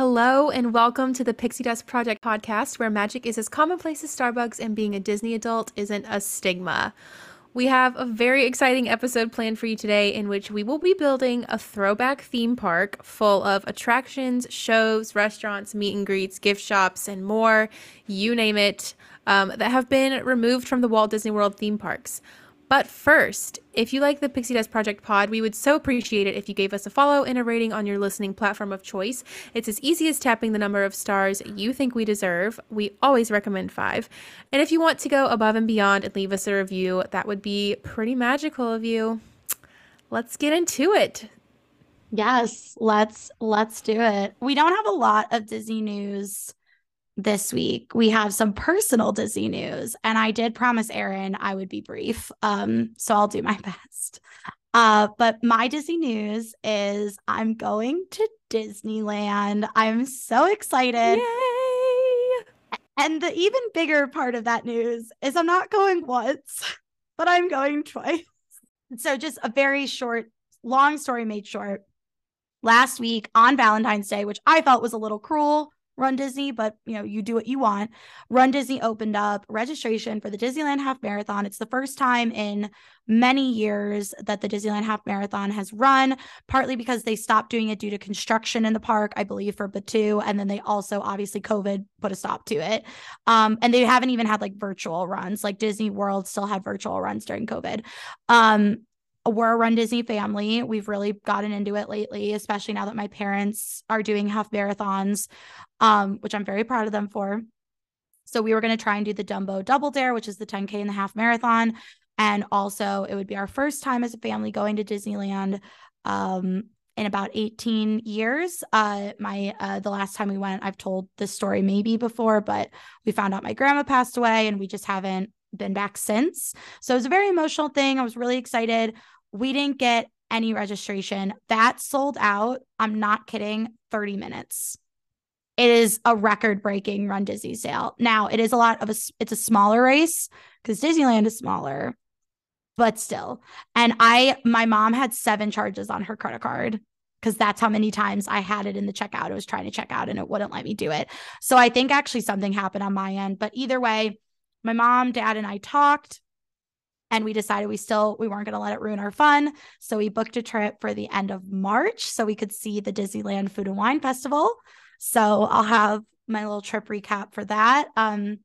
Hello, and welcome to the Pixie Dust Project podcast, where magic is as commonplace as Starbucks and being a Disney adult isn't a stigma. We have a very exciting episode planned for you today in which we will be building a throwback theme park full of attractions, shows, restaurants, meet and greets, gift shops, and more you name it um, that have been removed from the Walt Disney World theme parks. But first, if you like the Pixie Dust Project pod, we would so appreciate it if you gave us a follow and a rating on your listening platform of choice. It's as easy as tapping the number of stars you think we deserve. We always recommend five. And if you want to go above and beyond and leave us a review, that would be pretty magical of you. Let's get into it. Yes, let's let's do it. We don't have a lot of Disney news this week we have some personal Disney news, and I did promise Erin I would be brief. Um, so I'll do my best. Uh, but my Disney news is I'm going to Disneyland. I'm so excited. Yay! And the even bigger part of that news is I'm not going once, but I'm going twice. So just a very short, long story made short. Last week on Valentine's Day, which I felt was a little cruel, Run Disney, but you know, you do what you want. Run Disney opened up registration for the Disneyland Half Marathon. It's the first time in many years that the Disneyland Half Marathon has run, partly because they stopped doing it due to construction in the park, I believe, for Batuu. And then they also, obviously, COVID put a stop to it. Um, and they haven't even had like virtual runs, like Disney World still had virtual runs during COVID. Um, we're a Run Disney family. We've really gotten into it lately, especially now that my parents are doing half marathons, um, which I'm very proud of them for. So we were going to try and do the Dumbo Double Dare, which is the 10K and the half marathon. And also, it would be our first time as a family going to Disneyland um, in about 18 years. Uh, my uh, the last time we went, I've told this story maybe before, but we found out my grandma passed away, and we just haven't been back since. So it was a very emotional thing. I was really excited. We didn't get any registration. That sold out. I'm not kidding. 30 minutes. It is a record breaking run Disney sale. Now, it is a lot of a, it's a smaller race because Disneyland is smaller, but still. And I, my mom had seven charges on her credit card because that's how many times I had it in the checkout. I was trying to check out and it wouldn't let me do it. So I think actually something happened on my end. But either way, my mom, dad, and I talked and we decided we still we weren't going to let it ruin our fun. So we booked a trip for the end of march so we could see the disneyland food and wine festival. So i'll have my little trip recap for that um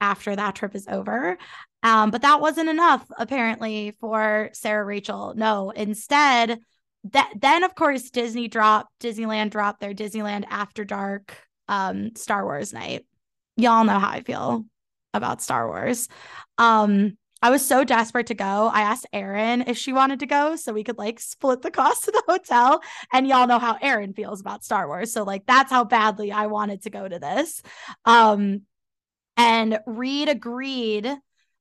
after that trip is over. Um but that wasn't enough apparently for sarah rachul. No instead that then of course disney dropped disneyland dropped their disneyland after dark um star wars night. Y'all know how i feel about Star Wars. Um, I was so desperate to go. I asked Erin if she wanted to go so we could like split the cost of the hotel. And y'all know how Erin feels about Star Wars. So like that's how badly I wanted to go to this. Um, and Reed agreed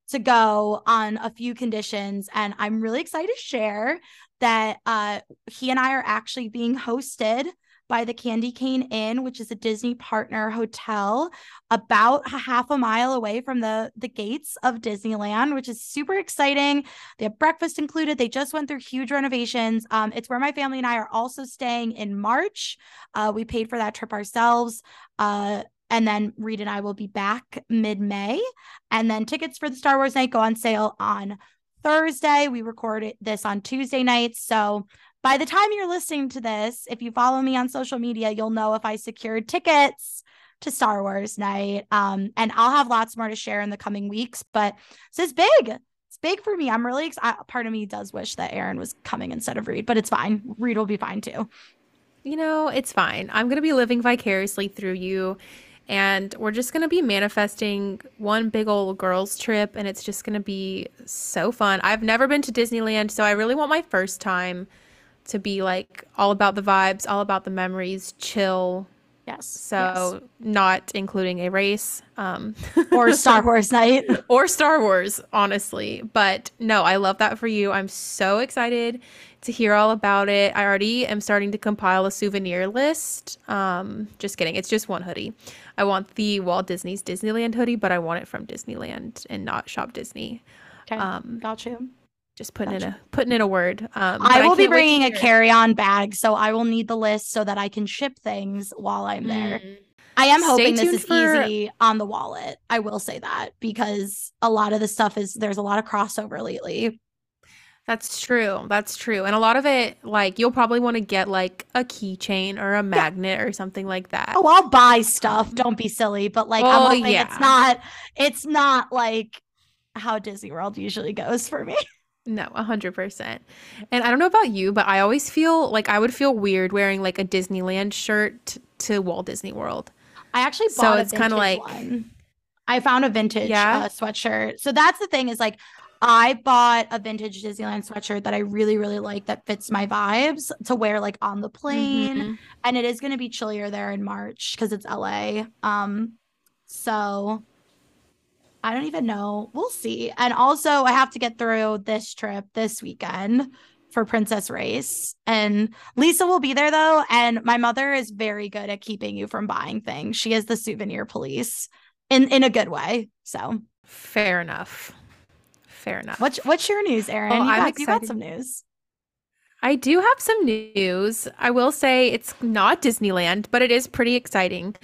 to go on a few conditions. And I'm really excited to share that uh, he and I are actually being hosted by the Candy Cane Inn, which is a Disney partner hotel about half a mile away from the, the gates of Disneyland, which is super exciting. They have breakfast included. They just went through huge renovations. Um, it's where my family and I are also staying in March. Uh, we paid for that trip ourselves. Uh, and then Reed and I will be back mid May. And then tickets for the Star Wars night go on sale on Thursday. We recorded this on Tuesday night. So by the time you're listening to this, if you follow me on social media, you'll know if I secured tickets to Star Wars night. Um, and I'll have lots more to share in the coming weeks. But this is big. It's big for me. I'm really excited. Part of me does wish that Erin was coming instead of Reed, but it's fine. Reed will be fine too. You know, it's fine. I'm going to be living vicariously through you. And we're just going to be manifesting one big old girls' trip. And it's just going to be so fun. I've never been to Disneyland. So I really want my first time to be like all about the vibes, all about the memories, chill. Yes. So yes. not including a race, um, or Star Wars night, or Star Wars, honestly. But no, I love that for you. I'm so excited to hear all about it. I already am starting to compile a souvenir list. Um, just kidding. It's just one hoodie. I want the Walt Disney's Disneyland hoodie, but I want it from Disneyland and not Shop Disney. Okay. Um, got you. Just putting gotcha. in a putting in a word. Um, I will I be bringing a carry-on bag, so I will need the list so that I can ship things while I'm there. Mm. I am hoping this is for... easy on the wallet. I will say that because a lot of the stuff is there's a lot of crossover lately. That's true. That's true. And a lot of it, like, you'll probably want to get like a keychain or a magnet yeah. or something like that. Oh, I'll buy stuff. Don't be silly. But like, well, I'm yeah. it's not, it's not like how Disney World usually goes for me. No, a hundred percent. And I don't know about you, but I always feel like I would feel weird wearing like a Disneyland shirt to Walt Disney World. I actually bought so it's kind of like one. I found a vintage yeah? uh, sweatshirt. So that's the thing is like I bought a vintage Disneyland sweatshirt that I really, really like that fits my vibes to wear like on the plane. Mm-hmm. And it is going to be chillier there in March because it's LA. Um, so I don't even know. We'll see. And also, I have to get through this trip this weekend for Princess Race. And Lisa will be there though. And my mother is very good at keeping you from buying things. She is the souvenir police in in a good way. So fair enough. Fair enough. What's what's your news, Erin? Well, you, got, you got some news. I do have some news. I will say it's not Disneyland, but it is pretty exciting.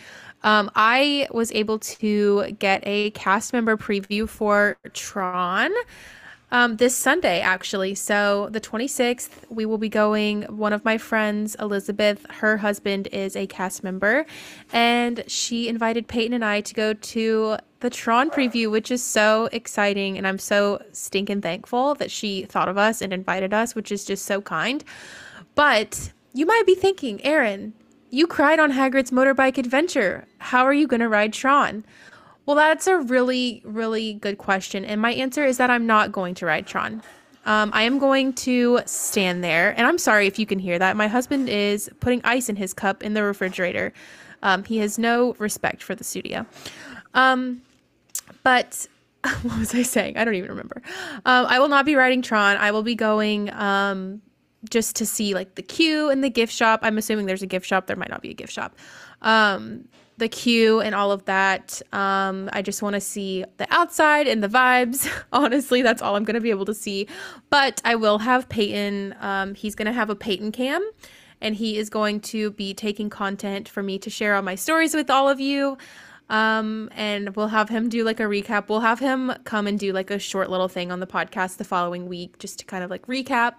Um, I was able to get a cast member preview for Tron um, this Sunday, actually. So, the 26th, we will be going. One of my friends, Elizabeth, her husband is a cast member, and she invited Peyton and I to go to the Tron preview, which is so exciting. And I'm so stinking thankful that she thought of us and invited us, which is just so kind. But you might be thinking, Erin, you cried on Hagrid's motorbike adventure. How are you going to ride Tron? Well, that's a really, really good question. And my answer is that I'm not going to ride Tron. Um, I am going to stand there. And I'm sorry if you can hear that. My husband is putting ice in his cup in the refrigerator. Um, he has no respect for the studio. Um, but what was I saying? I don't even remember. Um, I will not be riding Tron. I will be going um, just to see like the queue and the gift shop. I'm assuming there's a gift shop. There might not be a gift shop. Um, the queue and all of that. Um, I just want to see the outside and the vibes. Honestly, that's all I'm going to be able to see. But I will have Peyton. Um, he's going to have a Peyton cam, and he is going to be taking content for me to share on my stories with all of you. Um, and we'll have him do like a recap. We'll have him come and do like a short little thing on the podcast the following week just to kind of like recap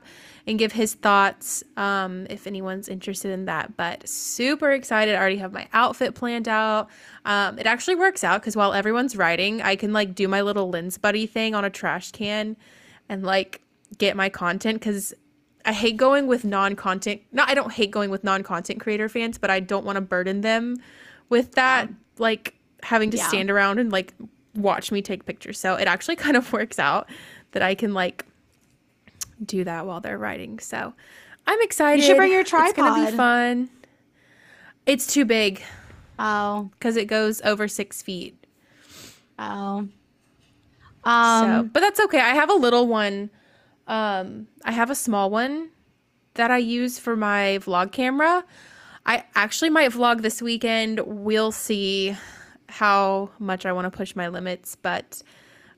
and give his thoughts um, if anyone's interested in that. But super excited. I already have my outfit planned out. Um, it actually works out because while everyone's writing, I can like do my little lens buddy thing on a trash can and like get my content because I hate going with non-content. Not I don't hate going with non-content creator fans, but I don't want to burden them with that. Like having to yeah. stand around and like watch me take pictures. So it actually kind of works out that I can like do that while they're writing. So I'm excited. You should bring your tripod. It's gonna be fun. It's too big. Oh, because it goes over six feet. Oh. Um, so, but that's okay. I have a little one. Um, I have a small one that I use for my vlog camera. I actually might vlog this weekend. We'll see how much I want to push my limits, but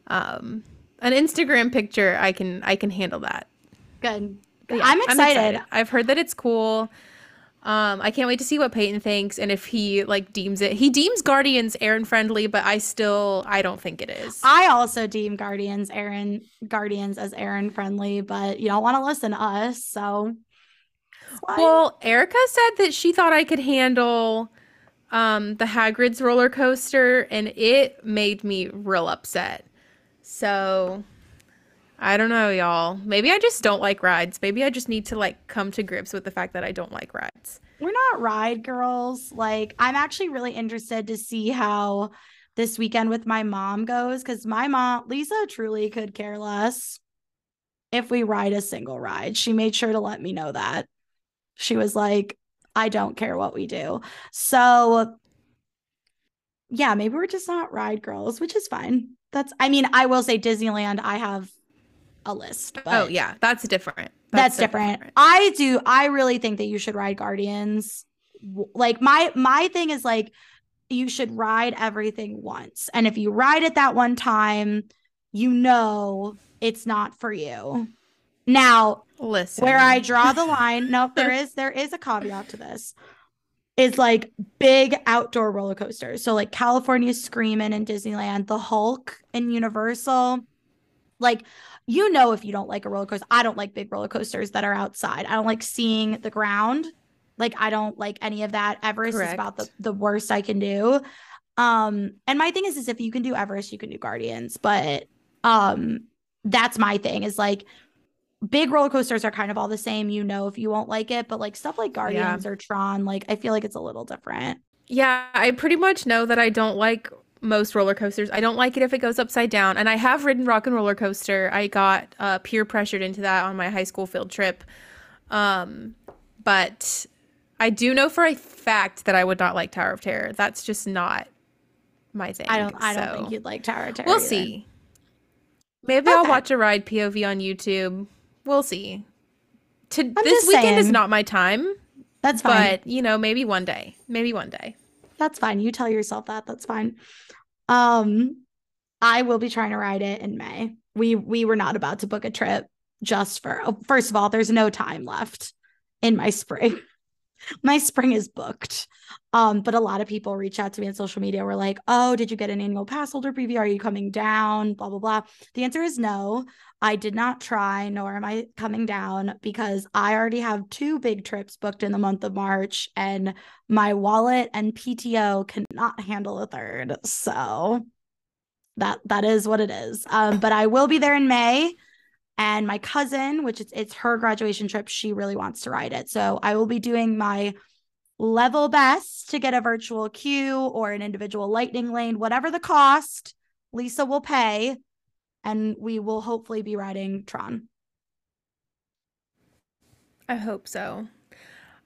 um, an Instagram picture, I can I can handle that. Good. Yeah, I'm, excited. I'm excited. I've heard that it's cool. Um, I can't wait to see what Peyton thinks and if he like deems it. He deems Guardians Erin friendly, but I still I don't think it is. I also deem Guardians Erin Guardians as Erin friendly, but you don't want to listen to us, so. Well, Erica said that she thought I could handle um, the Hagrid's roller coaster, and it made me real upset. So I don't know, y'all. Maybe I just don't like rides. Maybe I just need to like come to grips with the fact that I don't like rides. We're not ride girls. Like, I'm actually really interested to see how this weekend with my mom goes because my mom, Lisa, truly could care less if we ride a single ride. She made sure to let me know that. She was like, I don't care what we do. So yeah, maybe we're just not ride girls, which is fine. That's I mean, I will say Disneyland, I have a list. oh yeah, that's different. That's, that's different. different. I do I really think that you should ride Guardians. Like my my thing is like you should ride everything once. And if you ride it that one time, you know it's not for you. Now, Listen. where I draw the line, no, there is there is a caveat to this. Is like big outdoor roller coasters. So like California Screamin' in Disneyland, the Hulk in Universal. Like you know if you don't like a roller coaster. I don't like big roller coasters that are outside. I don't like seeing the ground. Like I don't like any of that. Everest Correct. is about the, the worst I can do. Um, and my thing is is if you can do Everest, you can do Guardians. But um that's my thing is like big roller coasters are kind of all the same. You know if you won't like it, but like stuff like Guardians or Tron, like I feel like it's a little different. Yeah, I pretty much know that I don't like most roller coasters. I don't like it if it goes upside down. And I have ridden Rock and Roller Coaster. I got uh, peer pressured into that on my high school field trip. Um, but I do know for a fact that I would not like Tower of Terror. That's just not my thing. I don't I don't think you'd like Tower of Terror. We'll either. see. Maybe I'll watch a ride POV on YouTube. We'll see. To this weekend is not my time, That's fine. but you know, maybe one day. Maybe one day. That's fine. You tell yourself that. That's fine. Um, I will be trying to ride it in May. We we were not about to book a trip just for. oh, First of all, there's no time left in my spring. my spring is booked. Um, but a lot of people reach out to me on social media. We're like, "Oh, did you get an annual pass holder preview? Are you coming down?" Blah blah blah. The answer is no. I did not try, nor am I coming down because I already have two big trips booked in the month of March, and my wallet and PTO cannot handle a third. So that that is what it is. Um, but I will be there in May. And my cousin, which is it's her graduation trip, she really wants to ride it. So I will be doing my level best to get a virtual queue or an individual lightning lane, whatever the cost, Lisa will pay. And we will hopefully be riding Tron. I hope so.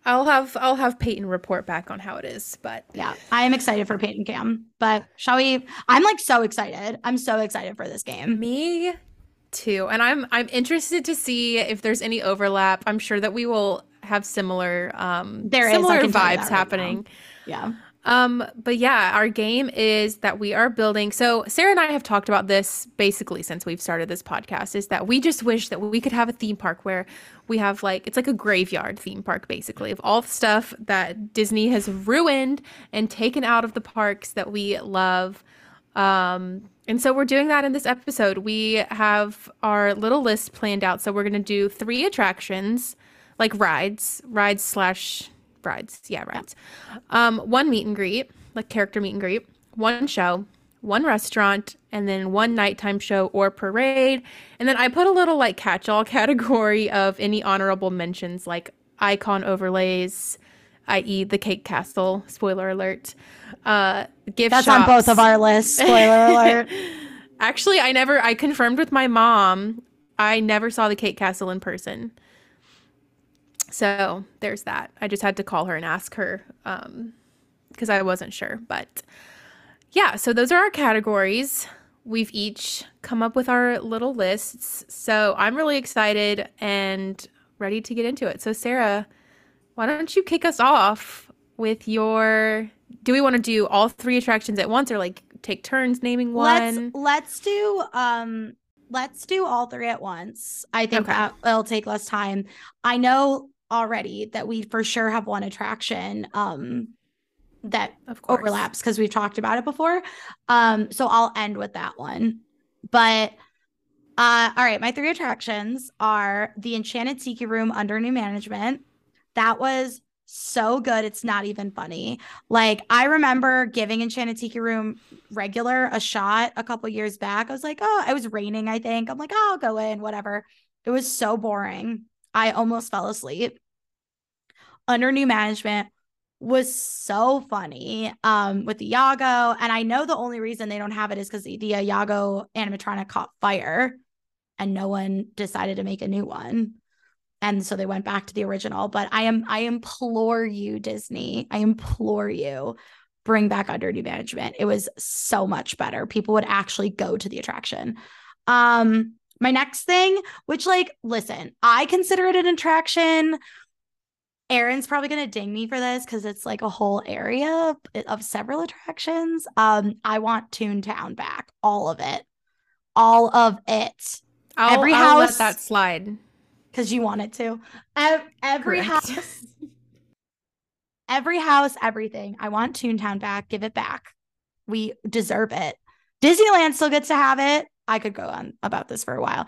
I'll have I'll have Peyton report back on how it is, but Yeah, I am excited for Peyton Cam. But shall we? I'm like so excited. I'm so excited for this game. me too. And I'm I'm interested to see if there's any overlap. I'm sure that we will have similar um There similar vibes right now. happening. Yeah. Um, but yeah, our game is that we are building. So Sarah and I have talked about this basically since we've started this podcast. Is that we just wish that we could have a theme park where we have like it's like a graveyard theme park basically of all the stuff that Disney has ruined and taken out of the parks that we love. Um, and so we're doing that in this episode. We have our little list planned out. So we're gonna do three attractions, like rides, rides slash rides. Yeah, rides. Um, one meet and greet, like character meet and greet, one show, one restaurant, and then one nighttime show or parade. And then I put a little like catch-all category of any honorable mentions, like icon overlays, i.e., the Cake Castle. Spoiler alert. Uh, gift That's on both of our lists. Spoiler alert. Actually, I never. I confirmed with my mom. I never saw the Cake Castle in person. So there's that. I just had to call her and ask her um, because I wasn't sure. But yeah, so those are our categories. We've each come up with our little lists. So I'm really excited and ready to get into it. So Sarah, why don't you kick us off with your? Do we want to do all three attractions at once, or like take turns naming one? Let's let's do um let's do all three at once. I think Okay. that it'll take less time. I know already that we for sure have one attraction um that Of course. overlaps because we've talked about it before. Um, so I'll end with that one. But uh, all right, my three attractions are the Enchanted Tiki Room under new management. That was so good. It's not even funny. Like I remember giving Enchanted Tiki Room regular a shot a couple years back. I was like, oh, it was raining, I think. I'm like, oh, I'll go in, whatever. It was so boring. I almost fell asleep. Under new management was so funny um with the Iago. And I know the only reason they don't have it is because the, Iago animatronic caught fire and no one decided to make a new one. And so they went back to the original. But I am I implore you, Disney, I implore you, bring back under new management. It was so much better. People would actually go to the attraction. Um, my next thing, which like, listen, I consider it an attraction. Erin's probably gonna ding me for this because it's like a whole area of, of several attractions. Um, I want Toontown back, all of it, all of it. I'll, Every I'll let house- that slide. because you want it to. Every Correct. house, every house, everything. I want Toontown back. Give it back. We deserve it. Disneyland still gets to have it. I could go on about this for a while.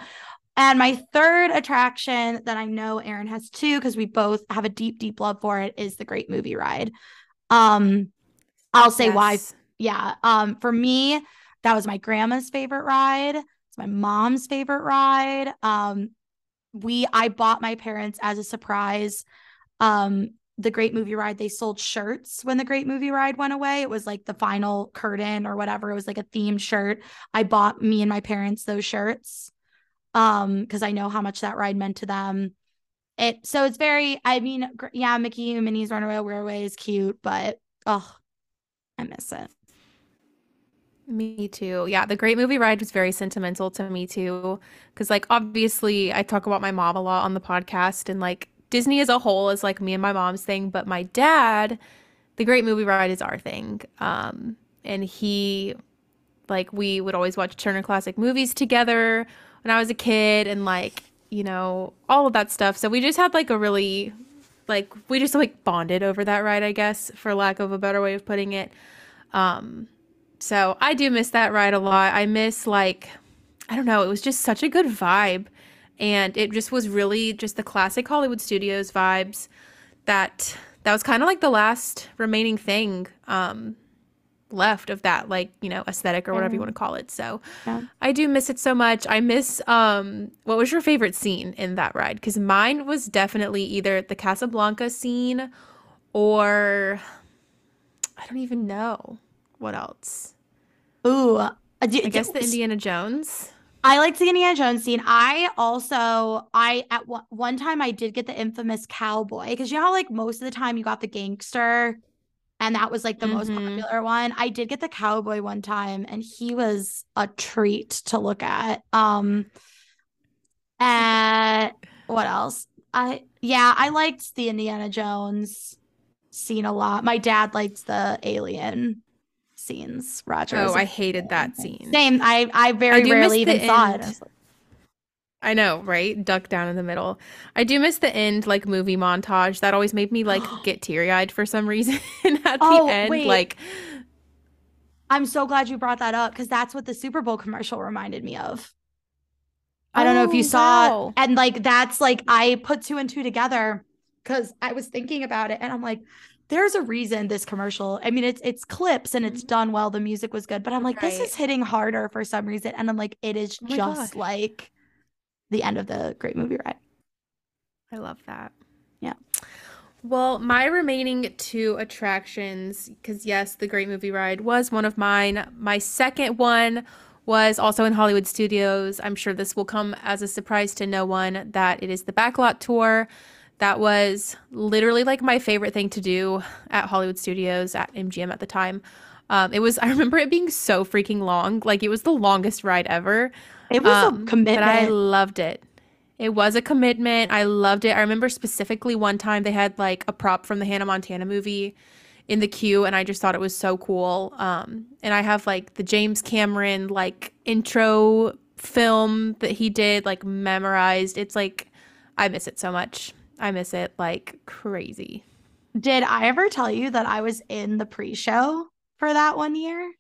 And my third attraction that I know Erin has too, because we both have a deep, deep love for it, is the Great Movie Ride. Um, I'll say why. Yeah. Um, for me, that was my grandma's favorite ride. It's my mom's favorite ride. Um, we I bought my parents as a surprise. Um, the Great Movie Ride, they sold shirts when the Great Movie Ride went away. It was like the final curtain or whatever. It was like a themed shirt. I bought me and my parents those shirts um because I know how much that ride meant to them. It so it's very I mean yeah Mickey and Minnie's Runaway Railway is cute but oh I miss it. Me too. Yeah, the Great Movie Ride was very sentimental to me too. Because, like, obviously, I talk about my mom a lot on the podcast, and like Disney as a whole is like me and my mom's thing. But my dad, the Great Movie Ride is our thing. Um, and he, like, we would always watch Turner Classic Movies together when I was a kid, and like, you know, all of that stuff. So we just had like a really, like, we just like bonded over that ride, I guess, for lack of a better way of putting it. Um, so I do miss that ride a lot. I miss like I don't know, it was just such a good vibe and it just was really just the classic Hollywood Studios vibes that that was kind of like the last remaining thing um left of that like, you know, aesthetic or whatever you want to call it. So Yeah. I do miss it so much. I miss um what was your favorite scene in that ride? Cuz mine was definitely either the Casablanca scene or I don't even know what else. Ooh, uh, I guess the Indiana Jones. I liked the Indiana Jones scene. I also, I at one, one time I did get the infamous cowboy because you know how like most of the time you got the gangster, and that was like the most Mhm. popular one. I did get the cowboy one time, and he was a treat to look at. Um, and what else? I yeah, I liked the Indiana Jones scene a lot. My dad liked the alien scenes. Roger. Oh, I hated that scene. Same. I I very miss rarely even saw it. end. I I know, right? Duck down in the middle. I do miss the end like movie montage. That always made me like get teary-eyed for some reason at the Oh, end. wait. Like I'm so glad you brought that up because that's what the Super Bowl commercial reminded me of. I don't know if you Oh, saw wow. And like that's like I put two and two together because I was thinking about it and I'm like, there's a reason this commercial. I mean, it's it's clips and it's done well. The music was good, but I'm like, this Mm-hmm. Is hitting harder for some reason. And I'm like, it is Oh just like the end of the great movie ride. I love that. Yeah. Well, my remaining two attractions, because yes, the Great Movie Ride was one of mine. My second one was also in Hollywood Studios. I'm sure this will come as a surprise to no one that it is the Backlot Tour. That was literally like my favorite thing to do at Hollywood Studios at MGM at the time. Um, it was, I remember it being so freaking long. Like it was the longest ride ever. It was Um, a commitment. But I loved it. It was a commitment. I loved it. I remember specifically one time they had like a prop from the Hannah Montana movie in the queue, and I just thought it was so cool. Um, and I have like the James Cameron like intro film that he did like memorized. It's like I miss it so much. I miss it like crazy. Did I ever tell you that I was in the pre-show for that one year?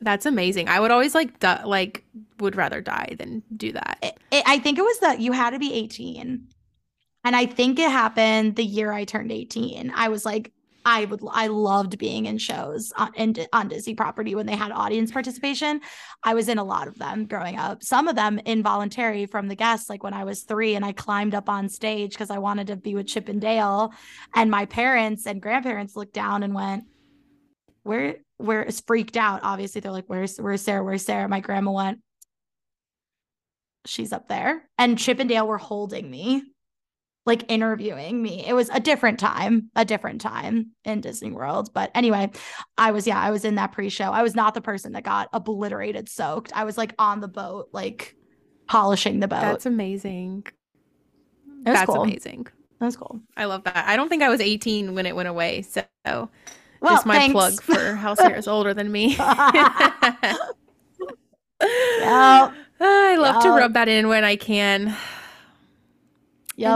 That's amazing. I would always like di- like would rather die than do that. it, it, I think it was that you had to be 18. And I think it happened the year I turned 18. I was like, I would, I loved being in shows uh, on, in, on Disney property when they had audience participation. I was in a lot of them growing up, some of them involuntary from the guests, like when I was three and I climbed up on stage because I wanted to be with Chip and Dale. And my parents and grandparents looked down and went, where, where is freaked out. Obviously, they're like, where's, where's Sarah? Where's Sarah? My grandma went, she's up there. And Chip and Dale were holding me, like interviewing me. It was a different time, a different time in Disney World. But anyway, I was, yeah, I was in that pre show. I was not the person that got obliterated, soaked. I was like on the boat, like polishing the boat. That's amazing. That's cool. amazing. that was cool. I love that. I don't think I was 18 when it went away. So Well, just my thanks. plug for how Sarah's older than me. Yeah. I love to rub that in when I can.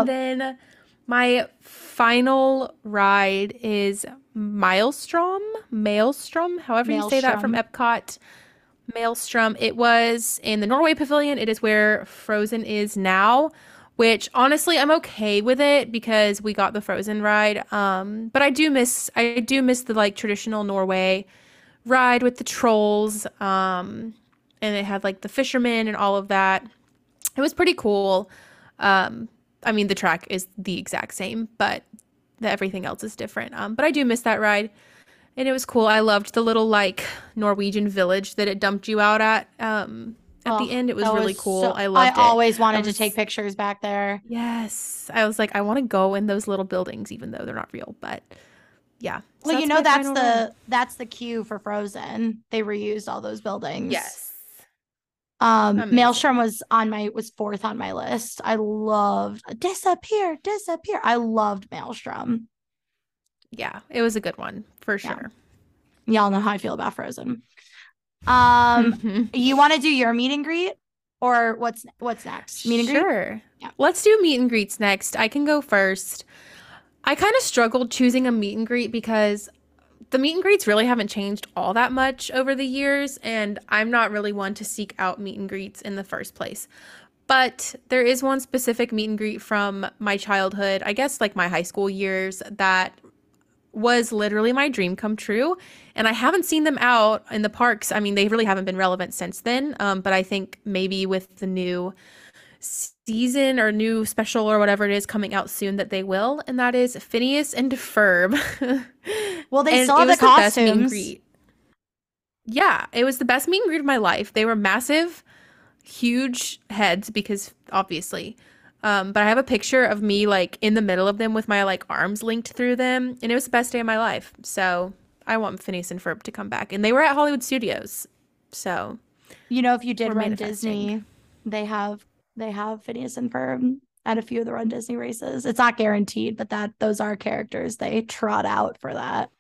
And then my final ride is Maelstrom, Maelstrom, however you say that from Epcot. Maelstrom. It was in the Norway Pavilion. It is where Frozen is now, which honestly I'm okay with it because we got the Frozen ride. Um, but I do miss I do miss the like traditional Norway ride with the trolls. Um, and it had like the fishermen and all of that. It was pretty cool. Um, I mean, the track is the exact same, but the, everything else is different. Um, but I do miss that ride, and it was cool. I loved the little like Norwegian village that it dumped you out at. Um, at Oh, the end, it was really was cool. so- I loved it. I always wanted was- to take pictures back there. Yes, I was like, I want to go in those little buildings, even though they're not real. But yeah. So well, you know that's the ride. that's the cue for Frozen. They reused all those buildings. yes. Um, Amazing. Maelstrom was on my was fourth on my list. I loved disappear, disappear. I loved Maelstrom. Yeah, it was a good one for Yeah. sure. Y'all know how I feel about Frozen. Um, you want to do your meet and greet or what's what's next? Meet and greet. Sure. Yeah. Let's do meet and greets next. I can go first. I kind of struggled choosing a meet and greet because the meet and greets really haven't changed all that much over the years, and I'm not really one to seek out meet and greets in the first place. But there is one specific meet and greet from my childhood, I guess like my high school years, that was literally my dream come true. And I haven't seen them out in the parks. I mean, they really haven't been relevant since then. Um, but I think maybe with the new season or new special or whatever it is coming out soon that they will. And that is Phineas and Ferb. Well, they And it the was best meet and costumes. greet. Yeah, it was the best meet and greet of my life. They were massive, huge heads because obviously. Um, but I have a picture of me like in the middle of them with my like arms linked through them, and it was the best day of my life. So I want Phineas and Ferb to come back, and they were at Hollywood Studios. So You know, if you did run. Disney, they have they have Phineas and Ferb at a few of the Run Disney races. It's not guaranteed, but that those are characters they trot out for that.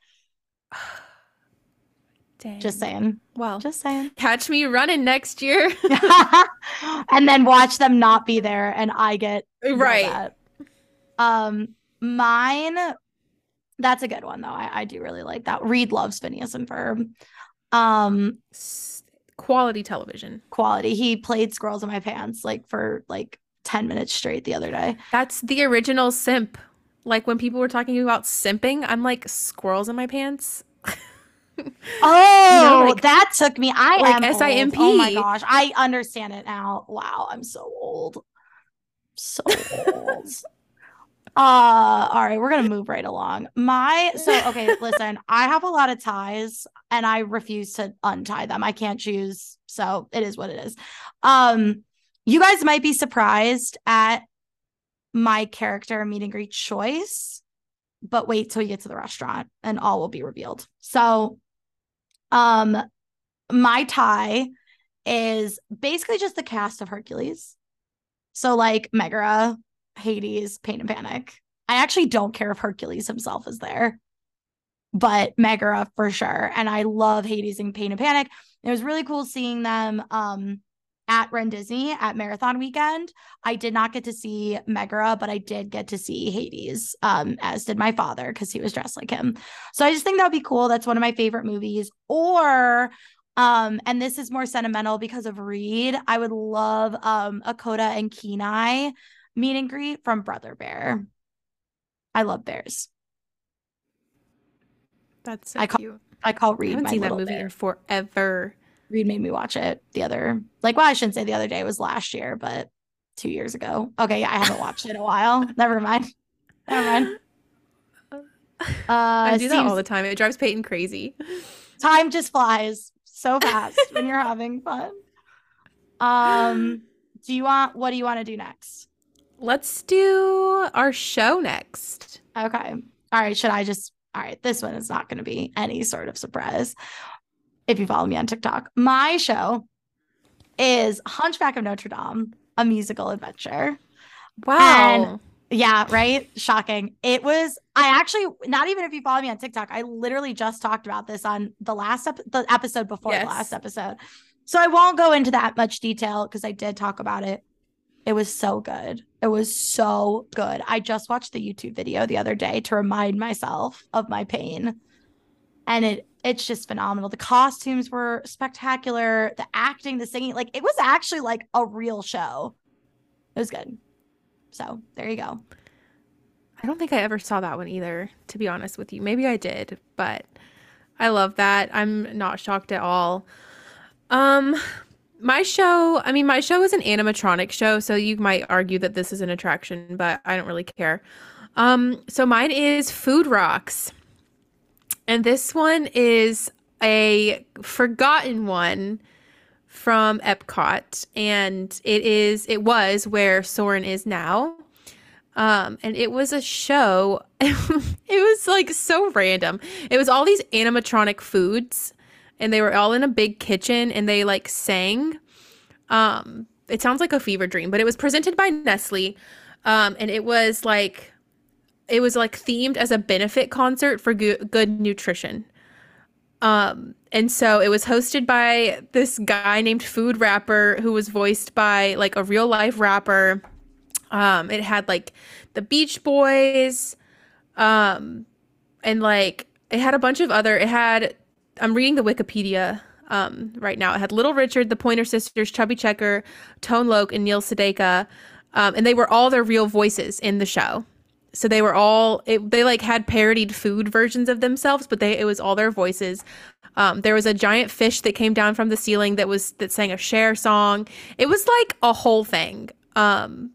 dang. Just saying. Well, Just saying. catch me running next year. and then watch them not be there and I get right. Um mine that's a good one though. I, I do really like that. Reed loves Phineas and Ferb. Um Quality television. quality. He played Squirrels in My Pants like for like 10 minutes straight the other day. That's the original simp. Like when people were talking about simping, I'm like squirrels in my pants. Oh, like- that took me. I like am old. SIMP. Oh my gosh, I understand it now. Wow, I'm so old. So old. uh, all right, we're gonna move right along. My so okay, listen, I have a lot of ties and I refuse to untie them. I can't choose, so it is what it is. Um, you guys might be surprised at my character meet and greet choice, but wait till you get to the restaurant and all will be revealed. So um, my tie is basically just the cast of Hercules. So like Megara, Hades, Pain and Panic. I actually don't care if Hercules himself is there, but Megara for sure. And I love Hades and Pain and Panic. It was really cool seeing them um at Run Disney at Marathon Weekend. I did not get to see Megara, but I did get to see Hades, um, as did my father because he was dressed like him. So I just think that would be cool. That's one of my favorite movies. Or um, and this is more sentimental because of Reed. I would love um a Koda and Kenai meet and greet from Brother Bear. I love bears. That's so I call, cute. I call Reed. I haven't seen that movie bear. in forever. Reed made me watch it the other like well, I shouldn't say the other day, it was last year, but two years ago. Okay, yeah, I haven't watched it in a while. Never mind. Never mind. Uh I do that all the time. It drives Peyton crazy. time just flies so fast when you're having fun. Um, do you want what do you want to do next? Let's do our show next. Okay. All right. Should I just all right, this one is not going to be any sort of surprise if you follow me on TikTok. My show is Hunchback of Notre Dame, a musical adventure. Wow. Yeah, right? Shocking. It was I actually not even if you follow me on TikTok, I literally just talked about this on the last ep- the episode before Yes. the last episode. So I won't go into that much detail because I did talk about it It was so good. It was so good. I just watched the YouTube video the other day to remind myself of my pain. And it it's just phenomenal. The costumes were spectacular, the acting, the singing, like it was actually like a real show. It was good. So, there you go. I don't think I ever saw that one either, to be honest with you. Maybe I did, but I love that. I'm not shocked at all. Um my show, I mean my show is an animatronic show, so you might argue that this is an attraction, but I don't really care. Um so mine is Food Rocks. And this one is a forgotten one from Epcot and it is it was where Soarin' is now. Um, and it was a show. it was like so random. It was all these animatronic foods, and they were all in a big kitchen, and they like sang. Um, it sounds like a fever dream, but it was presented by Nestle, um, and it was like, it was like themed as a benefit concert for good, nutrition. Um, and so it was hosted by this guy named Food Rapper, who was voiced by like a real life rapper um, it had like the Beach Boys, um, and like it had a bunch of other. It had. I'm reading the Wikipedia um, right now. It had Little Richard, the Pointer Sisters, Chubby Checker, Tone Loc, and Neil Sedaka, um, and they were all their real voices in the show. So they were all it, they like had parodied food versions of themselves, but they it was all their voices. Um, there was a giant fish that came down from the ceiling that was that sang a Cher song. It was like a whole thing. Um,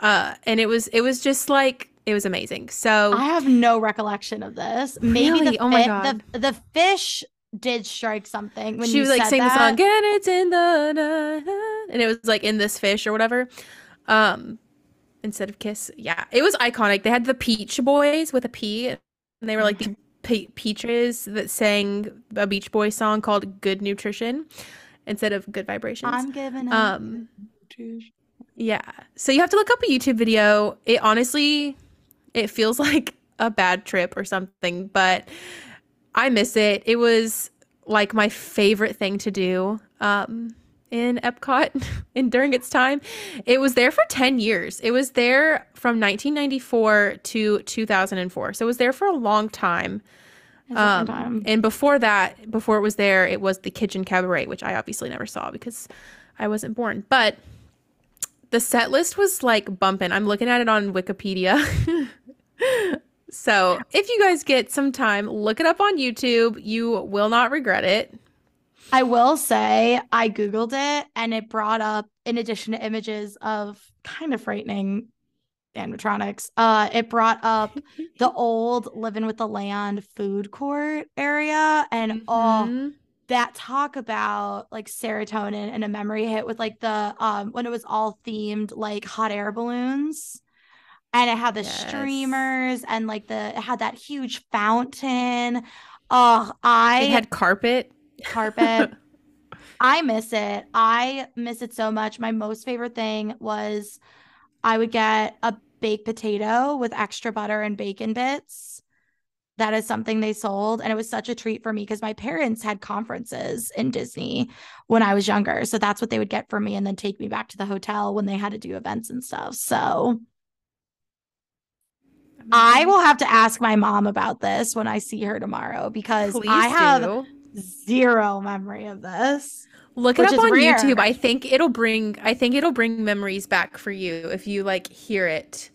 uh, and it was it was just like it was amazing. So I have no recollection of this. Maybe really? the, oh my God. the the fish did strike something when she was like sing that. the song and it's in the and it was like in this fish or whatever um instead of kiss yeah it was iconic they had the peach boys with a p and they were like the pe- peaches that sang a beach boy song called good nutrition instead of good vibrations i'm giving um yeah. So you have to look up a YouTube video. It honestly it feels like a bad trip or something, but I miss it. It was like my favorite thing to do um in Epcot and during its time. It was there for 10 years. It was there from 1994 to 2004. So it was there for a long time. Um, time. and before that, before it was there, it was the Kitchen Cabaret, which I obviously never saw because I wasn't born. But the set list was like bumping. I'm looking at it on Wikipedia. so if you guys get some time, look it up on YouTube. You will not regret it. I will say I Googled it and it brought up, in addition to images of kind of frightening animatronics, uh, it brought up the old living with the land food court area. And oh, mm-hmm. oh, that talk about like serotonin and a memory hit with like the um when it was all themed like hot air balloons and it had the yes. streamers and like the it had that huge fountain oh i it had carpet carpet. I miss it. I miss it so much. My most favorite thing was i would get a baked potato with extra butter and bacon bits. That is something they sold and it was such a treat for me because my parents had conferences in disney when i was younger so that's what they would get for me and then take me back to the hotel when they had to do events and stuff so. I will have to ask my mom about this when i see her tomorrow because Please i have do. Zero memory of this look it up on rare. youtube i think it'll bring i think it'll bring memories back for you if you like hear it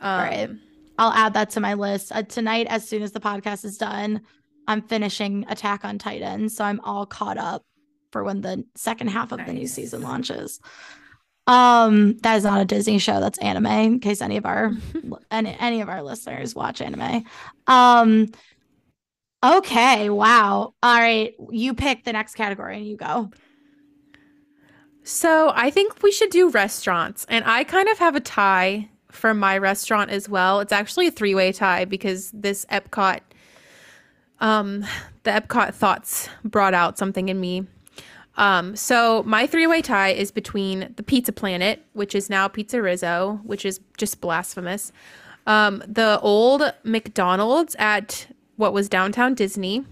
um, right I'll add that to my list. Uh, tonight, as soon as the podcast is done, I'm finishing Attack on Titan. So I'm all caught up for when the second half of nice. the new season launches. Um, that is not a Disney show, that's anime, in case any of our any, any of our listeners watch anime. Um okay, wow. All right. You pick the next category and you go. So I think we should do restaurants. And I kind of have a tie for my restaurant as well. It's actually a three way tie because this Epcot, um, the Epcot thoughts brought out something in me. Um, so my three way tie is between the Pizza Planet, which is now Pizza Rizzo, which is just blasphemous. Um, the old McDonald's at what was downtown Disney.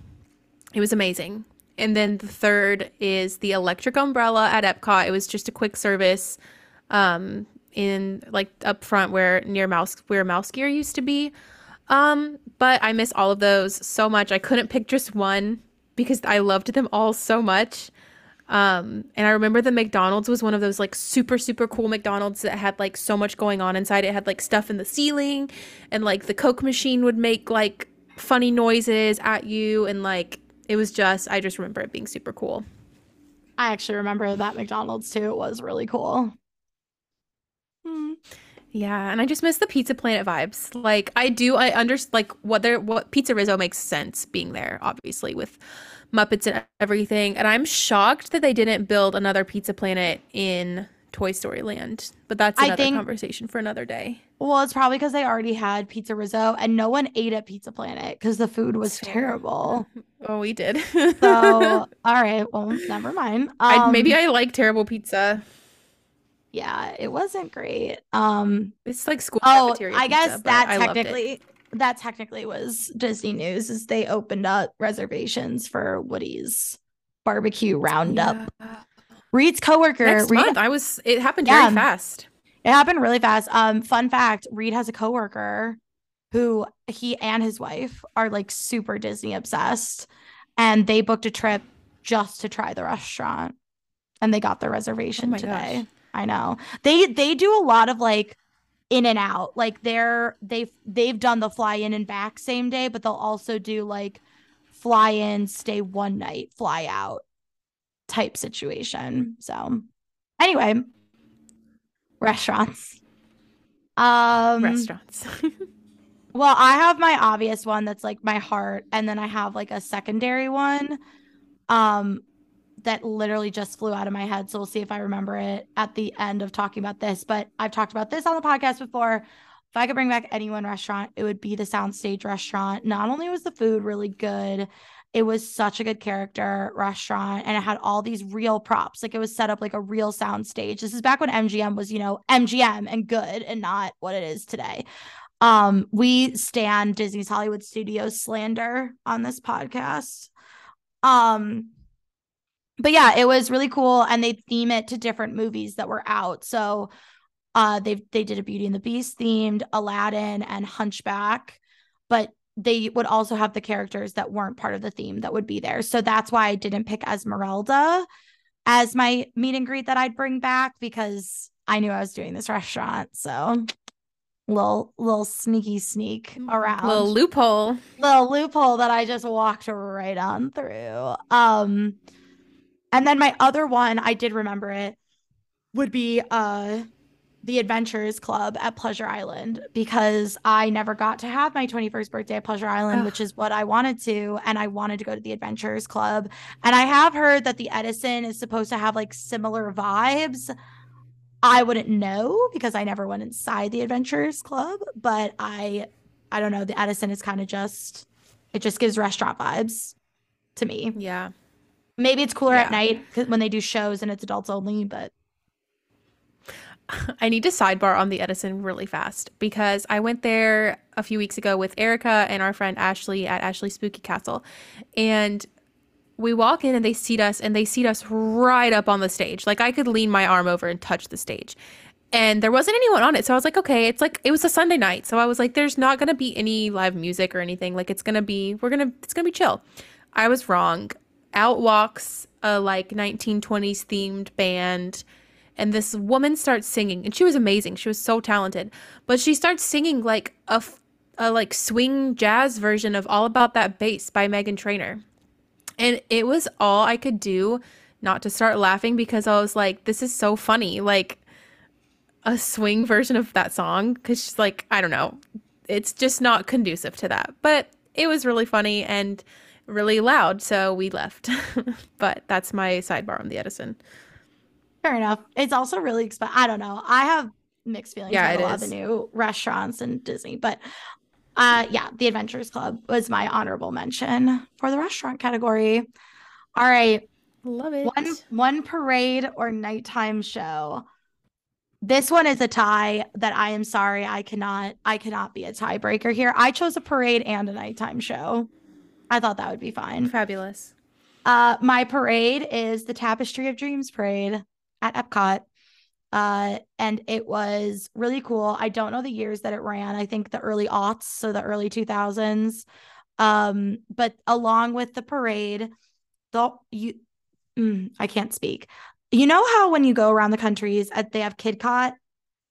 It was amazing. And then the third is the Electric Umbrella at Epcot. It was just a quick service um, in like up front where near mouse where MouseGear used to be. Um, but I miss all of those so much. I couldn't pick just one because I loved them all so much. Um, and I remember the McDonald's was one of those like super, super cool McDonald's that had like so much going on inside. It had like stuff in the ceiling and like the Coke machine would make like funny noises at you. And like it was just, I just remember it being super cool. I actually remember that McDonald's too. It was really cool. Hmm. Yeah, and I just miss the Pizza Planet vibes. Like I do, I understand like what they're what PizzeRizzo makes sense being there, obviously with Muppets and everything. And I'm shocked that they didn't build another Pizza Planet in Toy Story Land. But that's another think, conversation for another day. Well, it's probably because they already had PizzeRizzo and no one ate at Pizza Planet because the food was terrible. Oh, we did. so, all right. Well, never mind. Um, I, maybe I like terrible pizza. Yeah, it wasn't great. Um, it's like school. Oh, I guess that technically that technically was Disney news is they opened up reservations for Woody's barbecue roundup. Yeah. Reed's coworker Next Reed, month. I was it happened yeah, very fast. It happened really fast. Um, fun fact, Reed has a coworker who he and his wife are like super Disney obsessed. And they booked a trip just to try the restaurant. And they got their reservation oh today. Gosh. I know. They they do a lot of like in and out. Like they're they've they've done the fly in and back same day, but they'll also do like fly in, stay one night, fly out type situation. So anyway, restaurants. Um restaurants. well, I have my obvious one that's like my heart and then I have like a secondary one. Um that literally just flew out of my head. So we'll see if I remember it at the end of talking about this. But I've talked about this on the podcast before. If I could bring back any one restaurant, it would be the Soundstage restaurant. Not only was the food really good, it was such a good character restaurant and it had all these real props. Like it was set up like a real sound stage. This is back when MGM was, you know, MGM and good and not what it is today. Um, we stand Disney's Hollywood Studios slander on this podcast. Um, but yeah, it was really cool, and they theme it to different movies that were out. So, uh, they they did a Beauty and the Beast themed Aladdin and Hunchback, but they would also have the characters that weren't part of the theme that would be there. So that's why I didn't pick Esmeralda as my meet and greet that I'd bring back because I knew I was doing this restaurant. So little little sneaky sneak mm, around little loophole little loophole that i just walked right on through um and then my other one, I did remember it, would be uh the Adventures Club at Pleasure Island because I never got to have my 21st birthday at Pleasure Island, Ugh. which is what I wanted to. And I wanted to go to the Adventures Club. And I have heard that the Edison is supposed to have like similar vibes. I wouldn't know because I never went inside the Adventures Club, but I I don't know. The Edison is kind of just it just gives restaurant vibes to me. Yeah. Maybe it's cooler yeah. at night when they do shows and it's adults only, but I need to sidebar on the Edison really fast because I went there a few weeks ago with Erica and our friend Ashley at Ashley Spooky Castle. And we walk in and they seat us and they seat us right up on the stage. Like I could lean my arm over and touch the stage. And there wasn't anyone on it. So I was like, okay, it's like it was a Sunday night. So I was like, there's not gonna be any live music or anything. Like it's gonna be we're gonna it's gonna be chill. I was wrong out walks a like 1920s themed band and this woman starts singing and she was amazing. She was so talented. But she starts singing like a, a like swing jazz version of all about that bass by Meghan Trainor. And it was all i could do not to start laughing because i was like this is so funny like a swing version of that song because she's like i don't know. It's just not conducive to that. But it was really funny and really loud, so we left. but that's my sidebar on the Edison. Fair enough. It's also really expensive. I don't know. I have mixed feelings yeah, about a lot of the new restaurants in Disney, but uh yeah, the Adventures Club was my honorable mention for the restaurant category. All right. Love it. One one parade or nighttime show. This one is a tie that I am sorry I cannot I cannot be a tiebreaker here. I chose a parade and a nighttime show. I thought that would be fine. Fabulous. Uh, and it was really cool. I don't know the years that it ran. I think the early aughts, so the early 2000s. Um, but along with the parade, the you mm, I can't speak. You know how when you go around the countries, uh, they have Kidcot